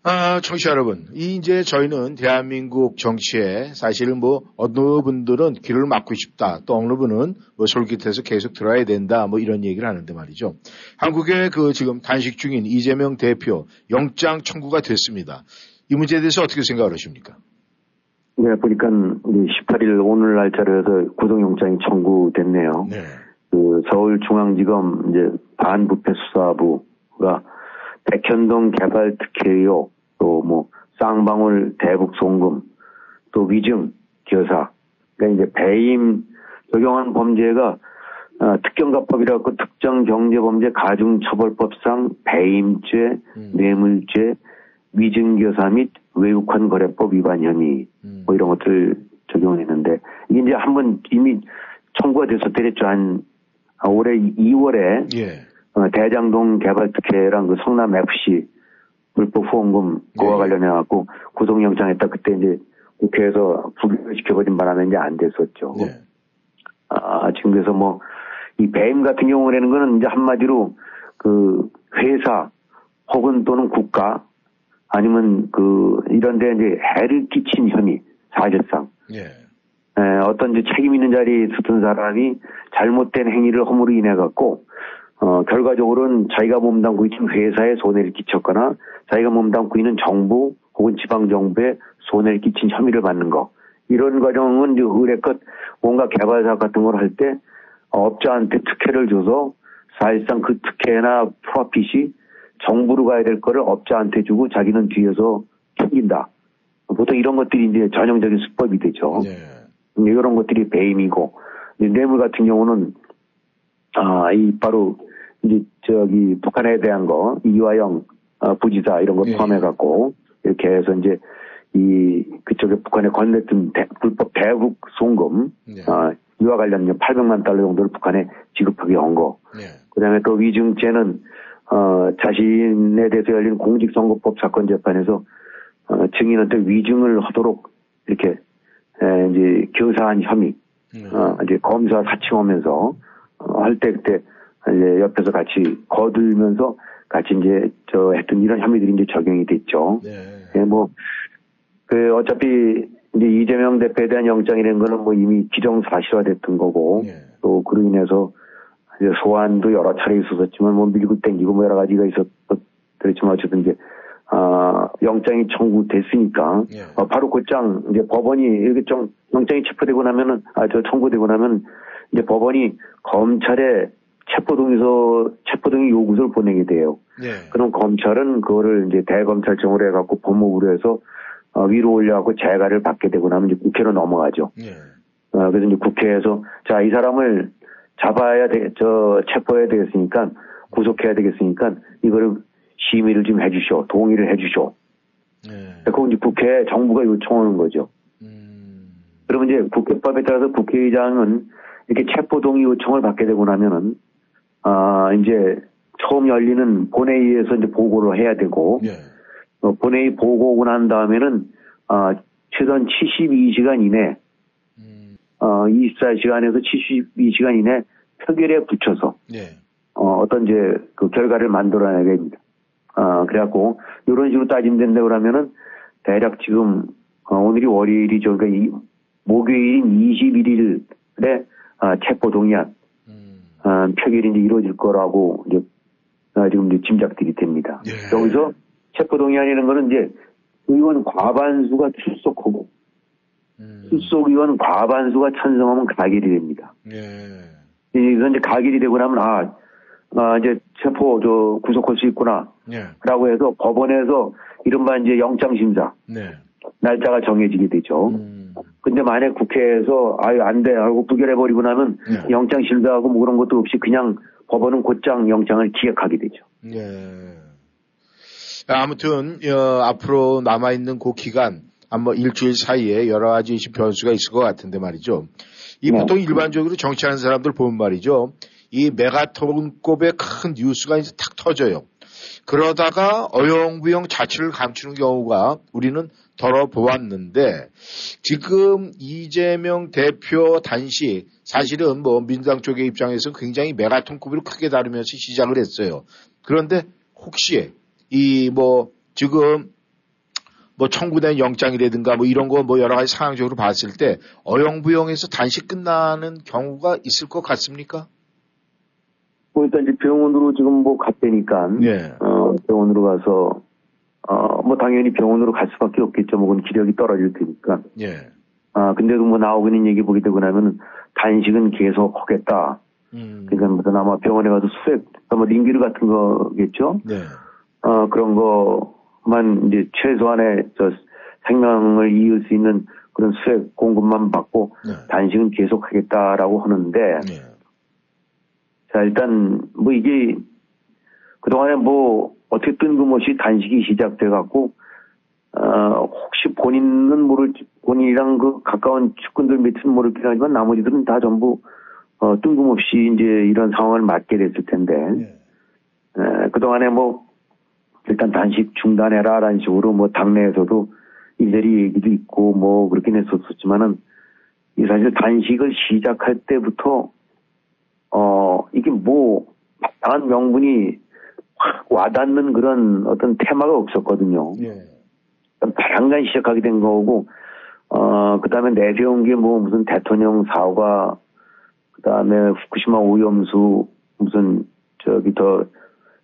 아, 청취자 여러분. 이 이제 저희는 대한민국 정치에 사실은 뭐 어느 분들은 귀를 막고 싶다. 또 어느 분은 뭐 솔깃해서 계속 들어야 된다. 뭐 이런 얘기를 하는데 말이죠. 한국의 그 지금 단식 중인 이재명 대표 영장 청구가 됐습니다. 이 문제에 대해서 어떻게 생각을 하십니까? 네, 보니까 이제 18일 오늘 날짜로 해서 구속영장이 청구됐네요. 네. 그 서울중앙지검 이제 반부패 수사부가 백현동 개발 특혜 의혹, 또 뭐 쌍방울 대북 송금, 또 위증 교사, 그러니까 이제 배임 적용한 범죄가 어, 특경가법이라고 특정 경제범죄 가중처벌법상 배임죄, 음. 뇌물죄, 위증교사 및 외국환 거래법 위반 혐의 음. 뭐 이런 것들 적용했는데 이게 이제 한번 이미 청구가 됐었대랬죠 한 아, 올해 2월에 예. 어, 대장동 개발 특혜랑 그 성남 FC 불법 후원금 그와 네. 관련해 갖고 구속영장했다 그때 이제 국회에서 부결 시켜버린 바람에 이제 안 됐었죠. 네. 아 지금 그래서 뭐 이 배임 같은 경우라는 거는 이제 한마디로 그 회사 혹은 또는 국가 아니면 그 이런데 이제 해를 끼친 혐의 사실상 예. 에, 어떤 이제 책임 있는 자리에 있었던 사람이 잘못된 행위를 허물로 인해 갖고 어, 결과적으로는 자기가 몸담고 있는 회사에 손해를 끼쳤거나 자기가 몸담고 있는 정부 혹은 지방 정부에 손해를 끼친 혐의를 받는 거 이런 과정은 이제 의뢰껏 뭔가 개발 사업 같은 걸 할 때 업자한테 특혜를 줘서 사실상 그 특혜나 프로핏이 정부로 가야 될 거를 업자한테 주고 자기는 뒤에서 챙긴다. 보통 이런 것들이 이제 전형적인 수법이 되죠. 예. 이제 이런 것들이 배임이고 뇌물 같은 경우는 아 이 바로 이제 저기 북한에 대한 거 이화영 어, 부지사 이런 거 예. 포함해 갖고 이렇게 해서 이제 이 그쪽에 북한에 건넸던 대- 불법 대북 송금 네. 아 이와 관련 이제 800만 달러 정도를 북한에 지급하게 한 거. 예. 그다음에 또 위증죄는 어 자신에 대해서 열린 공직선거법 사건 재판에서 어 증인한테 위증을 하도록 이렇게 에, 이제 교사한 혐의 음. 어, 이제 검사 사칭하면서 어, 할때 그때 이제 옆에서 같이 거들면서 같이 이제 저 했던 이런 혐의들이 이제 적용이 됐죠. 네. 예, 뭐, 그, 어차피, 이제 이재명 대표에 대한 영장이라는 거는 뭐 이미 기정사실화됐던 거고, 예. 또 그로 인해서 이제 소환도 여러 차례 있었지만 뭐 밀고 땡기고 뭐 여러 가지가 있었더랬지만 어쨌든 이제, 아, 영장이 청구됐으니까, 예. 어, 바로 곧장 이제 법원이 이렇게 좀 영장이 체포되고 나면은, 아, 저 청구되고 나면 이제 법원이 검찰에 체포동의서, 체포동의 요구서를 보내게 돼요. 예. 그럼 검찰은 그거를 이제 대검찰청으로 해갖고 법무부로 해서 어, 위로 올려갖고 재가를 받게 되고 나면 이제 국회로 넘어가죠. 예. 어, 그래서 이제 국회에서 자, 이 사람을 잡아야 돼, 저, 체포해야 되겠으니까 구속해야 되겠으니까 이거를 심의를 좀 해주쇼. 동의를 해주쇼. 예. 그거 이제 국회에 정부가 요청하는 거죠. 음. 그러면 이제 국회법에 따라서 국회의장은 이렇게 체포 동의 요청을 받게 되고 나면은 아 이제 처음 열리는 본회의에서 이제 보고를 해야 되고 예. 어, 본회의 보고 오고 난 다음에는 아 최소한 72시간 이내 음. 어 24시간에서 72시간 이내 표결에 붙여서 예. 어, 어떤 이제 그 결과를 만들어내야 됩니다. 아, 그래갖고, 이런 식으로 따지면 된다 그러면은, 대략 지금, 어, 오늘이 월요일이죠. 그러니까 이, 목요일인 21일에, 아, 체포 동의안, 음. 아, 표결이 이제 이루어질 거라고, 이제, 아, 지금 이제 짐작들이 됩니다. 예. 여기서 체포 동의안이라는 거는 이제, 의원 과반수가 출석하고, 음. 출석 의원 과반수가 찬성하면 가결이 됩니다. 예. 이건 이제 가결이 되고 나면 아 아, 이제 체포, 저, 구속할 수 있구나. 예. 라고 해서 법원에서 이른바 이제 영장 심사. 네. 날짜가 정해지게 되죠. 음. 근데 만약 국회에서 아유 안 돼 하고 부결해 버리고 나면 네. 영장 심사하고 뭐 그런 것도 없이 그냥 법원은 곧장 영장을 기획하게 되죠. 예. 아무튼 어, 앞으로 남아 있는 그 기간 한뭐 일주일 사이에 여러 가지 변수가 있을 것 같은데 말이죠. 이 네. 보통 일반적으로 정치하는 사람들 보면 말이죠. 이 메가톤급의 큰 뉴스가 이제 탁 터져요. 그러다가 어영부영 자취를 감추는 경우가 우리는 덜어 보았는데 지금 이재명 대표 단식 사실은 뭐 민주당 쪽의 입장에서 굉장히 메가톤급으로 크게 다루면서 시작을 했어요. 그런데 혹시 이 뭐 지금 뭐 청구된 영장이라든가 뭐 이런 거 뭐 여러 가지 상황적으로 봤을 때 어영부영에서 단식 끝나는 경우가 있을 것 같습니까? 뭐 일단 이제 병원으로 지금 뭐 갔다니까 예. 어, 병원으로 가서 어, 뭐 당연히 병원으로 갈 수밖에 없겠죠. 뭐 그건 기력이 떨어질 테니까. 예. 아 근데도 뭐 나오고 있는 얘기 보게 되고 나면은 단식은 계속 하겠다. 음. 그러니까 아마 병원에 가서 수액, 뭐 링기르 같은 거겠죠. 네. 어, 그런 거 만 이제 최소한의 저 생명을 이을 수 있는 그런 수액 공급만 받고 네. 단식은 계속 하겠다라고 하는데 네. 자, 일단 뭐 이게 그동안에 뭐 어떻게 뜬금없이 단식이 시작돼 갖고 어, 혹시 본인은 모를 본인이랑 그 가까운 측근들 몇은 모르긴 하지만 나머지들은 다 전부 어, 뜬금없이 이제 이런 상황을 맞게 됐을 텐데 네. 에, 그동안에 뭐 일단 단식 중단해라 라는 식으로 뭐 당내에서도 이리저리 얘기도 있고 뭐 그렇긴 했었지만은 이 사실 단식을 시작할 때부터 어 이게 뭐 마땅한 명분이 확 와닿는 그런 어떤 테마가 없었거든요. 예. 바람간 시작하게 된 거고 어 그다음에 내세운 게 뭐 무슨 대통령 사후가 그다음에 후쿠시마 오염수 무슨 저기 더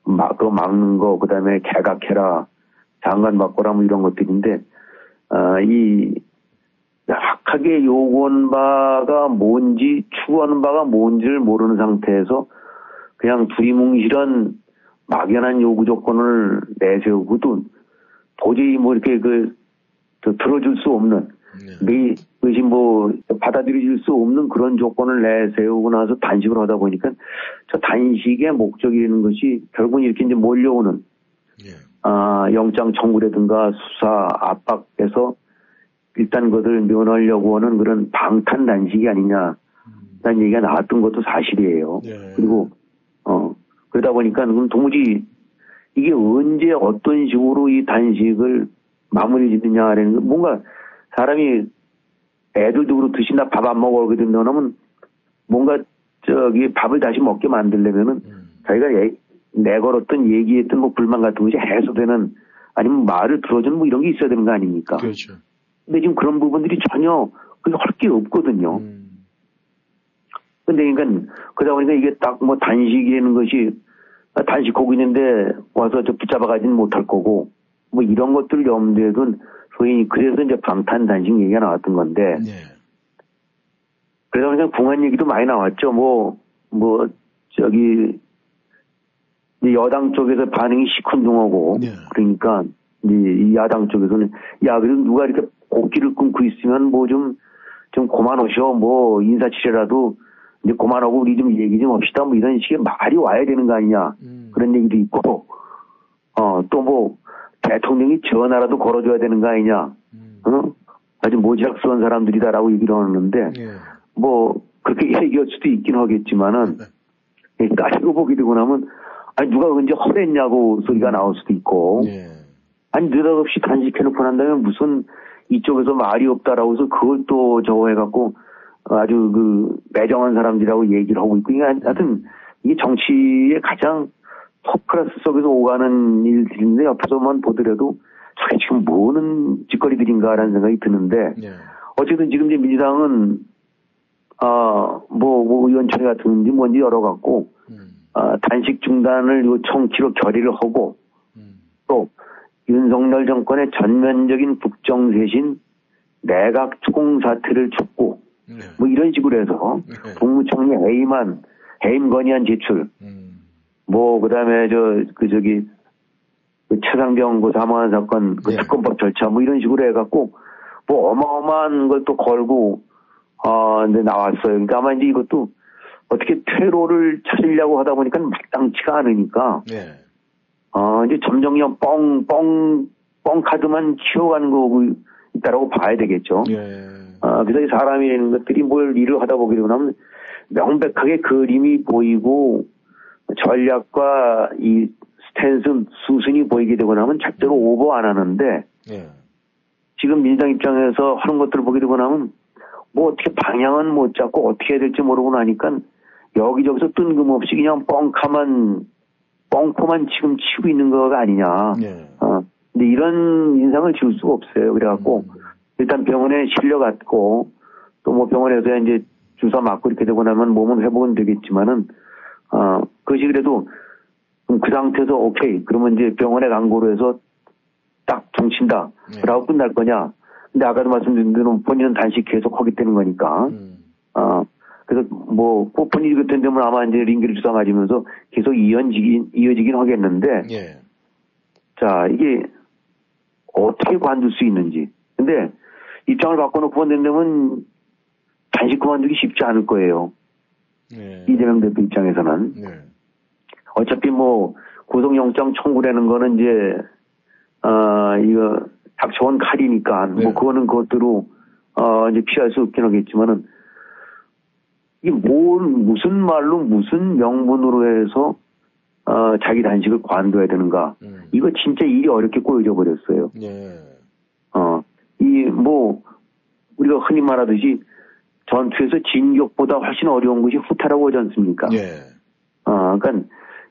막, 그거 막는 거, 그 다음에 개각해라, 장관 바꿔라, 뭐 이런 것들인데, 아, 이, 명확하게 요구한 바가 뭔지, 추구하는 바가 뭔지를 모르는 상태에서 그냥 두리뭉실한 막연한 요구 조건을 내세우고도 도저히 뭐 이렇게 그, 저 들어줄 수 없는, 내, 그것이 뭐, 받아들여질 수 없는 그런 조건을 내세우고 나서 단식을 하다 보니까 저 단식의 목적이 되는 것이 결국은 이렇게 이제 몰려오는, 예. 아, 영장 청구라든가 수사 압박에서 일단 그것을 면하려고 하는 그런 방탄 단식이 아니냐. 라는 얘기가 나왔던 것도 사실이에요. 예. 그리고, 어, 그러다 보니까 그럼 도무지 이게 언제 어떤 식으로 이 단식을 마무리 짓느냐라는 거 뭔가 사람이 애들도 그렇고 드시나 밥안 먹어 그러게 된다면 뭔가 저기 밥을 다시 먹게 만들려면은 음. 자기가 예- 내걸었던 얘기했던 뭐 불만 같은 것이 해소되는 아니면 말을 들어주는 뭐 이런 게 있어야 되는 거 아닙니까? 그렇죠. 근데 지금 그런 부분들이 전혀 그게 할게 없거든요. 음. 근데 그러니까 그러다 보니까 이게 딱 뭐 단식이라는 것이 아, 단식하고 있는데 와서 저 붙잡아 가지는 못할 거고 뭐 이런 것들 염두에 둔 소위 그래서 이제 방탄 단식 얘기가 나왔던 건데 네. 그러다 보니까 궁한 얘기도 많이 나왔죠. 뭐뭐 저기 여당 쪽에서 반응이 시큰둥하고 네. 그러니까 이제 이 야당 쪽에서는 야 그래도 누가 이렇게 고기를 끊고 있으면 뭐 좀좀 그만하셔 뭐 인사치레라도 이제 그만하고 우리 좀 얘기 좀 합시다 뭐 이런 식의 말이 와야 되는 거 아니냐 음. 그런 얘기도 있고 어 또 뭐 대통령이 전화라도 걸어줘야 되는 거 아니냐 음. 어? 아주 모지락스러운 사람들이다라고 얘기를 하는데 예. 뭐 그렇게 얘기할 수도 있긴 하겠지만은 예, 따지고 보게 되고 나면 아니 누가 언제 허랬냐고 소리가 나올 수도 있고 예. 아니 느닷없이 단식해놓고 난다면 무슨 이쪽에서 말이 없다라고 해서 그걸 또 저거 해갖고 아주 그 매정한 사람들이라고 얘기를 하고 있고 이게 하여튼 이게 정치의 가장 톱 클래스 속에서 오가는 일들인데 옆에서만 보더라도 저게 지금 뭐는 짓거리들인가라는 생각이 드는데 예. 어쨌든 지금 이제 민주당은 아, 뭐, 뭐 의원총회 같은지 뭔지 열어갖고 음. 아, 단식 중단을 요청키로 결의를 하고 음. 또 윤석열 정권의 전면적인 북정쇄신 내각 총사퇴를 촉구 네. 뭐 이런 식으로 해서 네. 국무총리 해임안 해임 건의안 제출 음. 뭐 그다음에 저 그 저기 그 최상병 그 사망한 사건 그 네. 특검법 절차 뭐 이런 식으로 해갖고 뭐 어마어마한 걸 또 걸고 어 이제 나왔어요. 그러니까 아마 이제 이것도 어떻게 퇴로를 찾으려고 하다 보니까 마땅치가 않으니까 네. 어 이제 점점 그냥 뻥뻥 뻥 카드만 키워가는 거고 있다라고 봐야 되겠죠. 예. 아, 그래서 이 사람이라는 것들이 뭘 일을 하다 보게 되고 나면 명백하게 그림이 보이고 전략과 이 스탠스 수순이 보이게 되고 나면 절대로 오버 안 하는데 예. 지금 민주당 입장에서 하는 것들을 보게 되고 나면 뭐 어떻게 방향은 못 잡고 어떻게 해야 될지 모르고 나니까 여기저기서 뜬금없이 그냥 뻥카만 뻥코만 지금 치고 있는 거가 아니냐. 예. 어, 근데 이런 인상을 지울 수가 없어요. 그래갖고 일단 병원에 실려갔고 또 뭐 병원에서 이제 주사 맞고 이렇게 되고 나면 몸은 회복은 되겠지만은 어 그것이 그래도 그 상태에서 오케이 그러면 이제 병원에 간 거로 해서 딱 종친다 네. 라고 끝날 거냐 근데 아까도 말씀드린 대로 본인은 단식 계속 하겠다는 거니까 음. 어 그래서 뭐 꼭 본인이 그때 되면 아마 이제 링기를 주사 맞으면서 계속 이어지긴 이어지긴 하겠는데 예. 자, 이게 어떻게 관둘 수 있는지. 근데 입장을 바꿔놓고 본다면 단식 그만두기 쉽지 않을 거예요. 예. 이재명 대표 입장에서는. 네. 어차피 뭐 구속영장 청구라는 거는 이제, 어, 이거 닥쳐온 칼이니까 네. 뭐 그거는 그것대로, 어, 이제 피할 수 없긴 하겠지만은 이게 뭘, 무슨 말로 무슨 명분으로 해서 어, 자기 단식을 관둬야 되는가. 음. 이거 진짜 일이 어렵게 꼬여져 버렸어요. 예. 어, 이, 뭐, 우리가 흔히 말하듯이 전투에서 진격보다 훨씬 어려운 것이 후퇴라고 하지 않습니까? 예. 어, 그러니까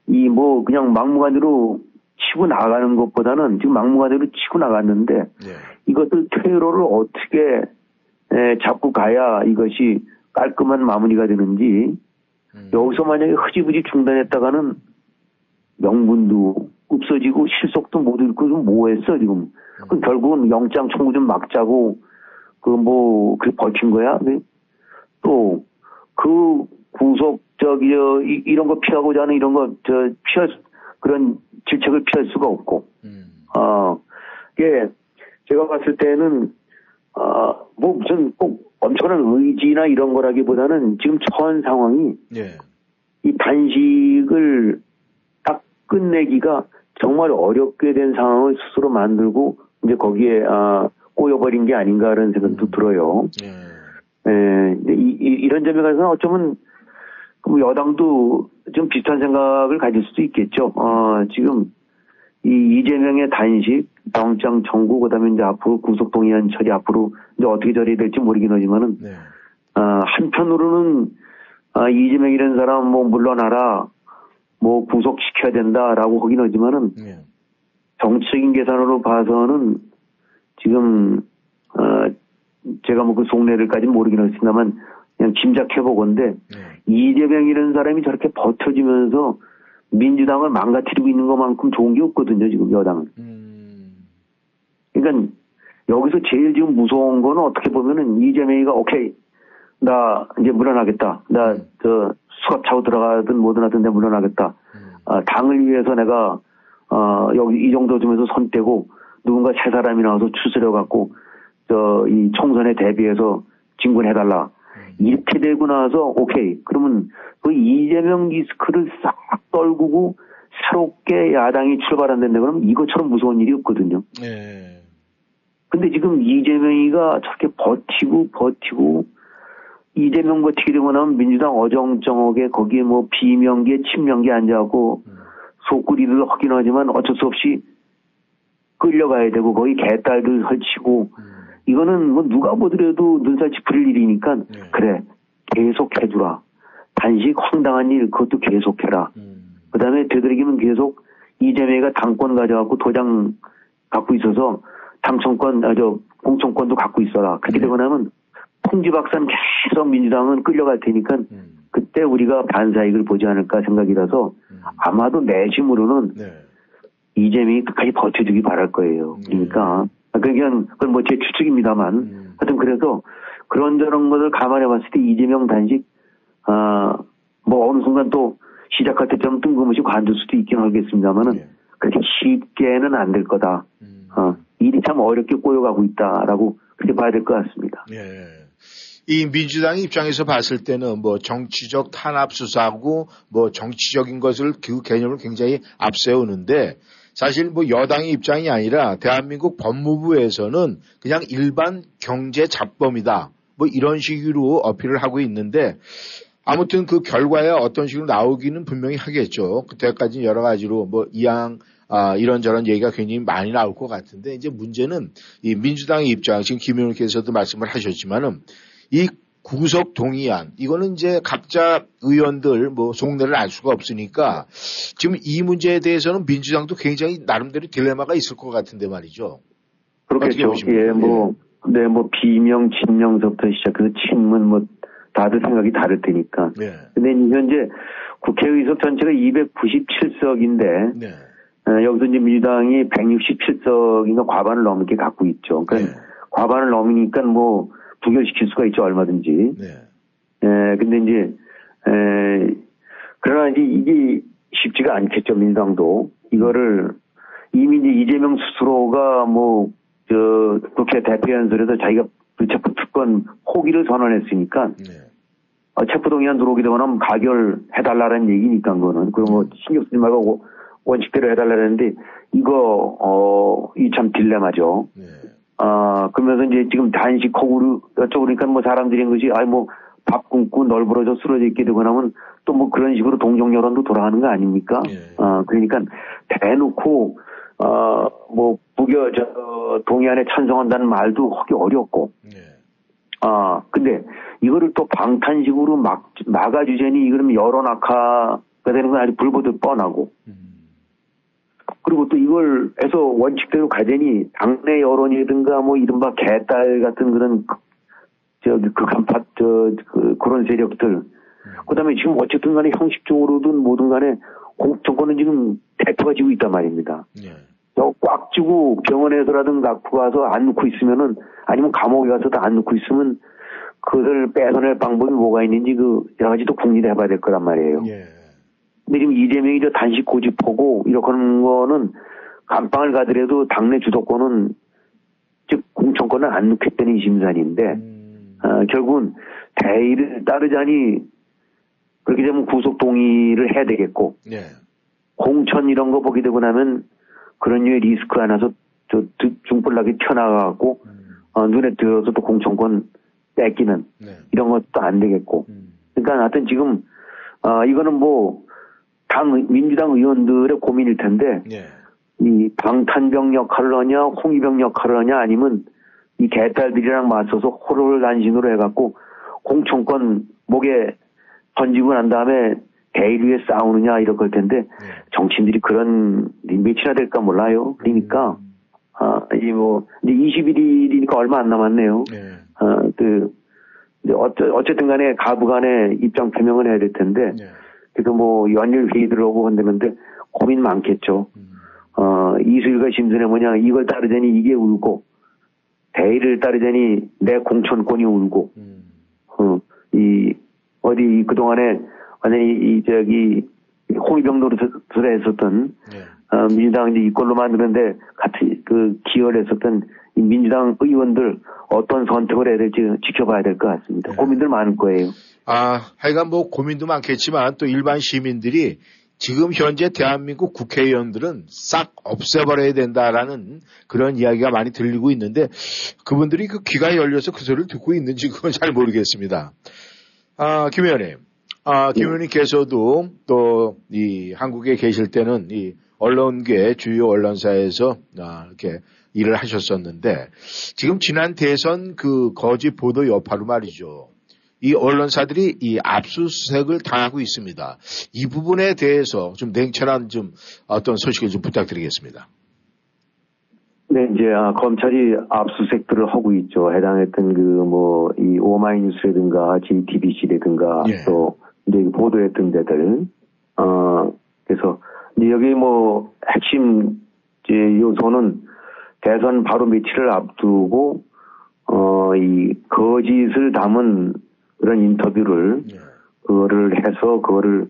이 뭐 그냥 막무가내로 치고 나가는 것보다는 지금 막무가내로 치고 나갔는데 예. 이것을 퇴로를 어떻게 에, 잡고 가야 이것이 깔끔한 마무리가 되는지 음. 여기서 만약에 흐지부지 중단했다가는 명분도 없어지고 실속도 못 잃고 좀 뭐했어 지금 그 결국은 영장 청구 좀 막자고 그 뭐 그 버틴 거야 또 그 구속 저기 저 이- 이런 거 피하고자 하는 이런 거 저 피할 수- 그런 질책을 피할 수가 없고 음. 어, 이게 제가 봤을 때는 어, 뭐 무슨 꼭 엄청난 의지나 이런 거라기보다는 지금 처한 상황이 예. 이 단식을 딱 끝내기가 정말 어렵게 된 상황을 스스로 만들고 이제 거기에 아, 꼬여버린 게 아닌가라는 생각도 들어요. 예. 에, 근데 이, 이, 런 점에 관해서는 어쩌면 뭐 여당도 좀 비슷한 생각을 가질 수도 있겠죠. 어, 지금 이 이재명의 단식, 영장 청구, 그다음에 이제 앞으로 구속동의안 처리 앞으로 이제 어떻게 처리해야 될지 모르긴 하지만은 네. 아, 한편으로는 아, 이재명이라는 사람 뭐 물러나라, 뭐 구속시켜야 된다라고 하긴 하지만은 예. 정치적인 계산으로 봐서는 지금 어, 제가 뭐 그 속내를까지는 모르긴 했습니다만 그냥 짐작해 보건데 예. 이재명이라는 사람이 저렇게 버텨주면서 민주당을 망가뜨리고 있는 것만큼 좋은 게 없거든요 지금 여당은. 음. 그러니까 여기서 제일 지금 무서운 거는 어떻게 보면은 이재명이가 오케이 나 이제 물러나겠다. 나저 수갑 차고 들어가든 뭐든 하든 내가 물러나겠다. 음. 아, 당을 위해서 내가 어 여기 이 정도 점에서 손 떼고 누군가 새 사람이 나와서 추스려 갖고 저 이 총선에 대비해서 진군해달라. 이렇게 되고 나서 오케이 그러면 그 이재명 리스크를 싹 떨구고 새롭게 야당이 출발한다는데 그러면 이것처럼 무서운 일이 없거든요. 예. 근데 지금 이재명이가 저렇게 버티고 버티고 이재명 버티게 되고 나면 민주당 어정쩡하게 거기에 뭐 비명계 친명계 앉아갖고 속구리를 하긴 하지만 어쩔 수 없이 끌려가야 되고 거기 개딸들 설치고 이거는 뭐 누가 보더라도 눈살 찌푸릴 일이니까 네. 그래 계속 해주라 단식 황당한 일 그것도 계속해라 음. 그 다음에 되도록이면 계속 이재명이가 당권 가져갖고 도장 갖고 있어서 당청권, 아, 저, 공천권도 갖고 있어라. 그렇게 되고 나면 통지박산 계속 민주당은 끌려갈 테니까 음. 그때 우리가 반사익을 보지 않을까 생각이라서 아마도 내심으로는 네. 이재명이 끝까지 버텨주기 바랄 거예요. 그러니까, 아, 그냥, 그건 뭐 제 추측입니다만. 음. 하여튼 그래서 그런저런 것을 감안해 봤을 때 이재명 단식, 아, 뭐 어느 순간 또 시작할 때좀 뜬금없이 관둘 수도 있긴 하겠습니다만은 예. 그렇게 쉽게는 안 될 거다. 음. 어, 일이 참 어렵게 꼬여가고 있다라고 그렇게 봐야 될 것 같습니다. 예. 이 민주당 입장에서 봤을 때는 뭐 정치적 탄압 수사하고 뭐 정치적인 것을 그 개념을 굉장히 앞세우는데 사실 뭐 여당의 입장이 아니라 대한민국 법무부에서는 그냥 일반 경제 잡범이다. 뭐 이런 식으로 어필을 하고 있는데 아무튼 그 결과에 어떤 식으로 나오기는 분명히 하겠죠. 그때까지 여러 가지로 뭐 이양 아, 이런저런 얘기가 굉장히 많이 나올 것 같은데 이제 문제는 이 민주당의 입장 지금 김 의원께서도 말씀을 하셨지만은 이 구속 동의안 이거는 이제 각자 의원들 뭐 속내를 알 수가 없으니까 지금 이 문제에 대해서는 민주당도 굉장히 나름대로 딜레마가 있을 것 같은데 말이죠. 그렇겠죠. 예, 뭐, 네, 뭐, 비명, 진명서부터 시작해서 친문, 뭐, 다들 생각이 다를 테니까. 네. 근데 현재 국회의석 전체가 297석인데, 네. 어, 여기서 이제 민주당이 167석인가 과반을 넘게 갖고 있죠. 그러니까 네. 과반을 넘으니까 뭐, 부결시킬 수가 있죠, 얼마든지. 네. 에, 근데 이제, 에, 그러나 이제 이게 쉽지가 않겠죠, 민주당도. 이거를 이미 이제 이재명 스스로가 뭐, 저, 국회 대표 연설에서 자기가 불체포 특권 포기를 선언했으니까, 네. 어, 체포동의안 들어오게 되면 해달라는 얘기니까, 그거는. 그럼 뭐, 신경 쓰지 말고 원칙대로 해달라는데, 이거, 어, 이 참 딜레마죠. 네. 아, 그러면서 이제 지금 단식 거구로 여쭤보니까 뭐 사람들이 한 것이, 아이 뭐, 밥 굶고 널브러져 쓰러져 있게 되고 나면 또 뭐 그런 식으로 동정 여론도 돌아가는 거 아닙니까? 예. 아, 그러니까 대놓고, 어, 뭐, 부겨, 저, 동의안에 찬성한다는 말도 하기 어렵고, 네. 아, 근데 이거를 또 방탄식으로 막, 막아주자니 이거는 여론 악화가 되는 건 아주 불보듯 뻔하고, 음. 그리고 또 이걸 해서 원칙대로 가자니 당내 여론이든가 뭐 이른바 개딸 같은 그런 그- 저기 그 간파 저 그, 그런 세력들 그다음에 지금 어쨌든 간에 형식적으로든 뭐든 간에 공정권은 지금 대표가 지고 있단 말입니다. 네. 저꽉 쥐고 병원에서라든 갖고 가서 안 넣고 있으면은 아니면 감옥에 가서도 안 넣고 있으면 그것을 뺏어낼 방법이 뭐가 있는지 그 여러 가지 또 궁리를 해봐야 될 거란 말이에요. 예. 근데 지금 이재명이 저 단식 고집하고 이렇게 하는 거는 감방을 가더라도 당내 주도권은 즉 공천권을 안 넣겠다는 심산인데 음. 어, 결국은 대의를 따르자니 그렇게 되면 구속 동의를 해야 되겠고 네. 공천 이런 거 보게 되고 나면 그런 류의 리스크 하나서 저 드- 중불나게 튀어나가고 음. 어, 눈에 들어서 또 공천권 뺏기는 네. 이런 것도 안 되겠고 음. 그러니까 하여튼 지금 어, 이거는 뭐 당 민주당 의원들의 고민일 텐데 네. 이 방탄병 역할을 하냐 홍위병 역할을 하냐 아니면 이 개딸들이랑 맞서서 호롤단신으로 해갖고 공천권 목에 던지고 난 다음에 대의위에 싸우느냐 이럴 걸 텐데 네. 정치인들이 그런 며칠이나 될까 몰라요. 그러니까 아, 이뭐 이제 21일이니까 얼마 안 남았네요. 네. 아, 그 이제 어쨌든 간에 가부 간에 입장 표명을 해야 될 텐데 네. 그래도 뭐 연일 회의들 오고 한다는데 고민 많겠죠. 음. 어, 이수일과 심순애 뭐냐, 이걸 따르자니 이게 울고, 대의를 따르자니 내 공천권이 울고, 음. 어, 이, 어디 그동안에 완전히 이, 저기, 홍위병 노릇을 했었던, 네. 어, 민주당 이제 이꼴로 만드는데 같이 그 기여를 했었던 이 민주당 의원들 어떤 선택을 해야 될지 지켜봐야 될 것 같습니다. 네. 고민들 많을 거예요. 아, 하여간 뭐 고민도 많겠지만 또 일반 시민들이 지금 현재 대한민국 국회의원들은 싹 없애버려야 된다라는 그런 이야기가 많이 들리고 있는데 그분들이 그 귀가 열려서 그 소리를 듣고 있는지 그건 잘 모르겠습니다. 아, 김 의원님. 아, 김 의원님께서도 또 이 한국에 계실 때는 이 언론계 주요 언론사에서 아, 이렇게 일을 하셨었는데 지금 지난 대선 그 거짓 보도 여파로 말이죠. 이 언론사들이 이 압수수색을 당하고 있습니다. 이 부분에 대해서 좀 냉철한 좀 어떤 소식을 좀 부탁드리겠습니다. 네, 이제 아, 검찰이 압수수색들을 하고 있죠. 해당했던 그 뭐 이 오마이뉴스라든가 JTBC라든가 예. 또 이제 보도했던 데들 어 그래서 여기 뭐 핵심 요소는 대선 바로 며칠을 앞두고 어 이 거짓을 담은 그런 인터뷰를 예. 그거를 해서 그거를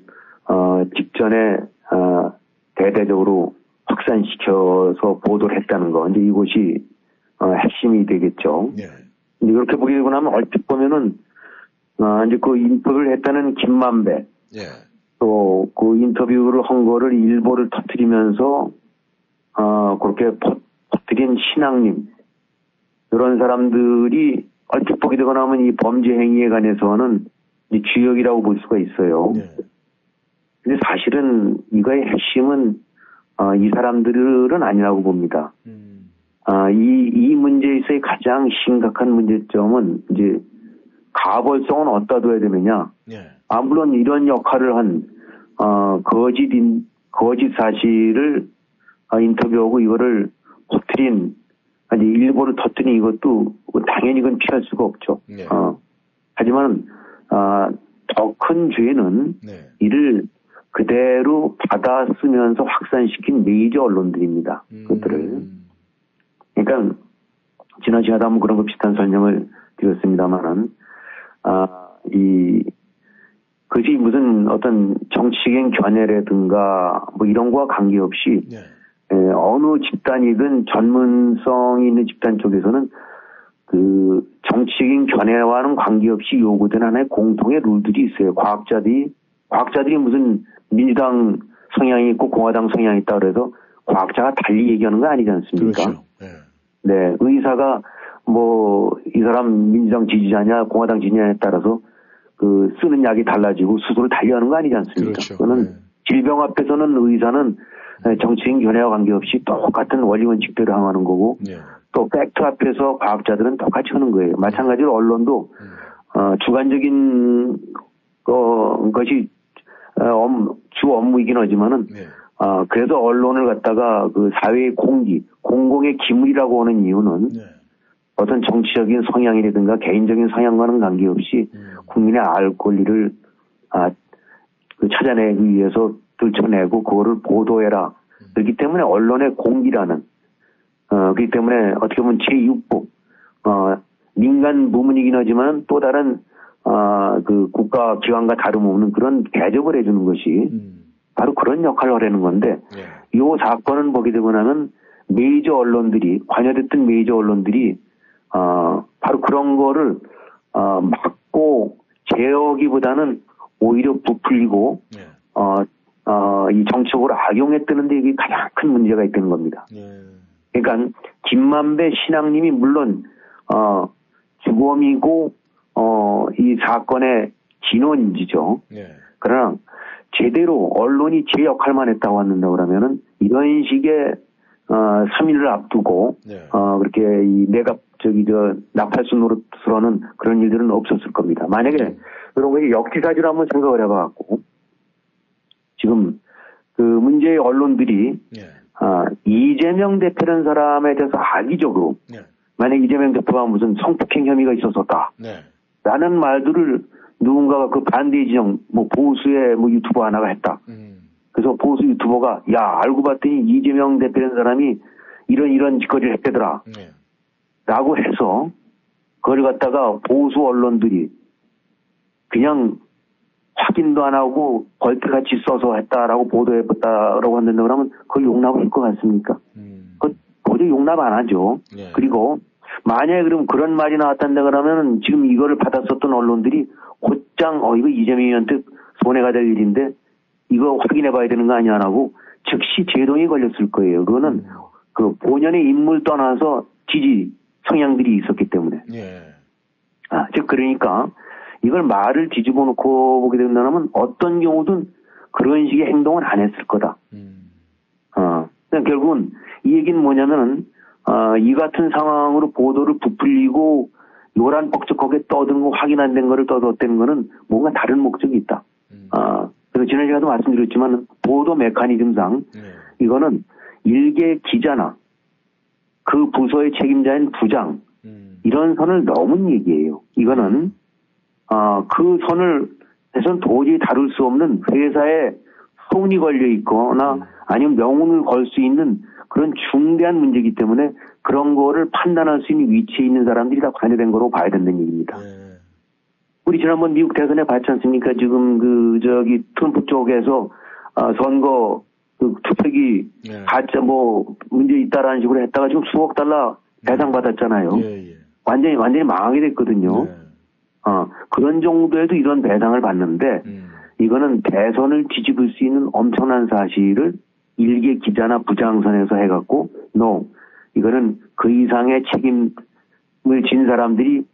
어, 직전에 어, 대대적으로 확산시켜서 보도를 했다는 거. 이제 이곳이 어, 핵심이 되겠죠. 예. 이제 그렇게 보게 되고 나면 얼핏 보면은 어, 이제 그 인터뷰를 했다는 김만배 예. 또 그 인터뷰를 한 거를 일보를 터뜨리면서 어 그렇게 퍼, 퍼뜨린 신앙님 이런 사람들이 얼핏 보게 되고 나면 이 범죄 행위에 관해서는 이 주역이라고 볼 수가 있어요. 예. 근데 사실은 이거의 핵심은 어, 이 사람들은 아니라고 봅니다. 음. 아, 이, 이 문제에 있어의 가장 심각한 문제점은 이제 가벌성은 어디다 둬야 되느냐. 예. 아, 물론 이런 역할을 한, 어, 거짓, 인, 거짓 사실을 어, 인터뷰하고 이거를 퍼뜨린, 아니, 일보를 터뜨린 이것도 당연히 그건 피할 수가 없죠. 네. 어, 하지만, 아, 더 큰 죄는 네. 이를 그대로 받아 쓰면서 확산시킨 메이저 언론들입니다. 그것들을. 음. 그러니까 지난 시간에 한번 그런 거 비슷한 설명을 드렸습니다만은 아, 이 그것이 무슨 어떤 정치적인 견해라든가 뭐 이런 거와 관계없이 예. 에, 어느 집단이든 전문성이 있는 집단 쪽에서는 그 정치적인 견해와는 관계없이 요구되는 하나의 공통의 룰들이 있어요. 과학자들이 과학자들이 무슨 민주당 성향이 있고 공화당 성향이 있다 그래서 과학자가 달리 얘기하는 거 아니지 않습니까? 그렇죠. 예. 네, 의사가 뭐 이 사람 민주당 지지자냐 공화당 지지자냐에 따라서 그 쓰는 약이 달라지고 수술을 달리하는 거 아니지 않습니까? 그렇죠. 그거는 네. 질병 앞에서는 의사는 정치인 견해와 관계없이 똑같은 원리 원칙대로 항하는 거고 예. 또 팩트 앞에서 과학자들은 똑같이 하는 거예요. 마찬가지로 언론도 어, 주관적인 어, 것이 어, 업- 주 업무이긴 하지만은 네. 아, 그래서 언론을 갖다가 그 사회의 공기, 공공의 기물이라고 하는 이유는 네. 어떤 정치적인 성향이라든가 개인적인 성향과는 관계없이 음. 국민의 알 권리를 아, 그 찾아내기 위해서 들춰내고 그거를 보도해라. 그렇기 때문에 언론의 공기라는 어, 그렇기 때문에 어떻게 보면 제6부 어, 민간 부문이긴 하지만 또 다른 어, 그 국가 기관과 다름없는 그런 대접을 해주는 것이 음. 바로 그런 역할을 하려는 건데 예. 이 사건은 보게 되고 나면 메이저 언론들이 관여됐던 메이저 언론들이 어, 바로 그런 거를 어, 막고 제어기보다는 오히려 부풀리고 예. 어, 어, 이 정책으로 악용했다는 데 이게 가장 큰 문제가 있다는 겁니다. 예. 그러니까 김만배 신앙님이 물론 어, 주범이고 어, 이 사건의 진원지죠. 예. 그러나 제대로 언론이 제 역할만 했다고 한다 그러면은 이런 식의 어 3일을 앞두고 네. 어 그렇게 이 내가 저기 저 나팔수 노릇으로는 그런 일들은 없었을 겁니다. 만약에 그런 거 역지사지로 한번 생각을 해봐갖고 지금 그 문제의 언론들이 예. 아 이재명 대표라는 사람에 대해서 악의적으로 네. 만약 이재명 대표가 무슨 성폭행 혐의가 있었었다. 네. 라는 말들을 누군가가 그 반대 지형, 뭐 보수의 뭐 유튜버 하나가 했다. 음. 그래서 보수 유튜버가 야 알고 봤더니 이재명 대표라는 사람이 이런 이런 짓거리를 했대더라. 네. 라고 해서 그걸 갖다가 보수 언론들이 그냥 확인도 안 하고 벌떼같이 써서 했다라고 보도해봤다라고 한다고 그러면 그걸 용납을 할것 같습니까? 음. 그 도저히 용납 안 하죠. 예. 그리고 만약에 그럼 그런 말이 나왔단다 그러면 지금 이거를 받았었던 언론들이 곧장 어 이거 이재명이한테 손해가 될 일인데 이거 확인해 봐야 되는 거 아니야 라고 즉시 제동이 걸렸을 거예요. 그거는 그 본연의 인물 떠나서 지지 성향들이 있었기 때문에. 예. 아, 즉 그러니까 이걸 말을 뒤집어 놓고 보게 된다면 어떤 경우든 그런 식의 행동은 안 했을 거다. 음. 어, 그러니까 결국은 이 얘기는 뭐냐면은, 어, 이 같은 상황으로 보도를 부풀리고 요란 뻑적하게 떠든 거 확인 안 된 거를 떠들었다는 거는 뭔가 다른 목적이 있다. 음. 아, 그래서 지난 시간에도 말씀드렸지만 보도 메커니즘상 예. 이거는 일개 기자나 그 부서의 책임자인 부장 음. 이런 선을 넘은 얘기예요. 이거는 아, 그 선을 해선 도저히 다룰 수 없는 회사에 손이 걸려 있거나 아니면 명운을 걸 수 있는 그런 중대한 문제이기 때문에 그런 거를 판단할 수 있는 위치에 있는 사람들이 다 관여된 거로 봐야 된다는 얘기입니다. 예. 우리 지난번 미국 대선에 봤지 않습니까? 지금 그 저기 트럼프 쪽에서 아, 선거 그 투표기 네. 가짜 뭐 문제 있다라는 식으로 했다가 지금 수억 달러 배상 받았잖아요. 예, 예. 완전히 완전히 망하게 됐거든요. 네. 어, 그런 정도에도 이런 배상을 받는데 음. 이거는 대선을 뒤집을 수 있는 엄청난 사실을 일개 기자나 부장선에서 해갖고 no 이거는 그 이상의 책임을 진 사람들이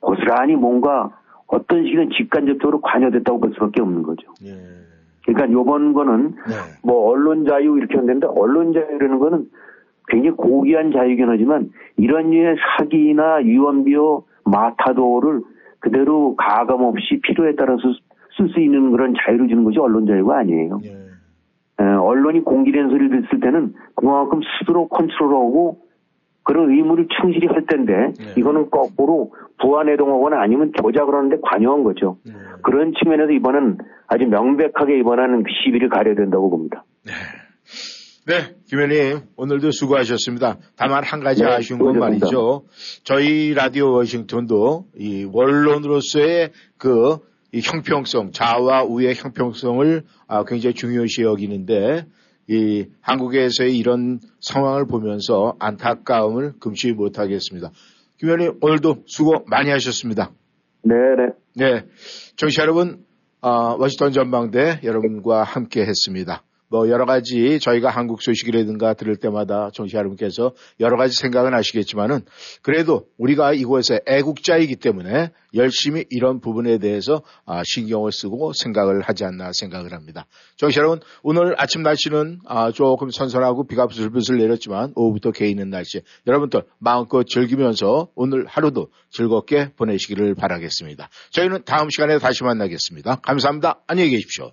고스란히 뭔가 어떤 식은 직간접적으로 관여됐다고 볼 수밖에 없는 거죠. 예. 그러니까 요번 거는 네. 뭐 언론 자유 이렇게 하는데 언론 자유라는 거는 굉장히 고귀한 자유긴 하지만 이런 류의 사기나 유언비어 마타도를 그대로 가감 없이 필요에 따라서 쓸 수 있는 그런 자유를 주는 것이 언론 자유가 아니에요. 예. 에, 언론이 공기된 소리를 듣을 때는 그만큼 스스로 컨트롤하고 그런 의무를 충실히 할 텐데 네. 이거는 거꾸로 부안해동하거나 아니면 조작을 하는데 관여한 거죠. 네. 그런 측면에서 이번은 아주 명백하게 이번에는 그 시비를 가려야 된다고 봅니다. 네, 김 의원님 오늘도 수고하셨습니다. 다만 한 가지 네, 아쉬운 건 수고하셨습니다. 말이죠. 저희 라디오 워싱턴도 이 원론으로서의 그 이 형평성, 좌와 우의 형평성을 아, 굉장히 중요시 여기는데 이 한국에서의 이런 상황을 보면서 안타까움을 금치 못하겠습니다. 김 의원님 오늘도 수고 많이 하셨습니다. 네네. 네, 정치 여러분, 어, 워싱턴 전망대 여러분과 함께 했습니다. 뭐 여러 가지 저희가 한국 소식이라든가 들을 때마다 정치 여러분께서 여러 가지 생각은 하시겠지만은 그래도 우리가 이곳에 애국자이기 때문에 열심히 이런 부분에 대해서 아, 신경을 쓰고 생각을 하지 않나 생각을 합니다. 정치 여러분, 오늘 아침 날씨는 아, 조금 선선하고 비가 부슬부슬 내렸지만 오후부터 개이는 날씨 여러분들 마음껏 즐기면서 오늘 하루도 즐겁게 보내시기를 바라겠습니다. 저희는 다음 시간에 다시 만나겠습니다. 감사합니다. 안녕히 계십시오.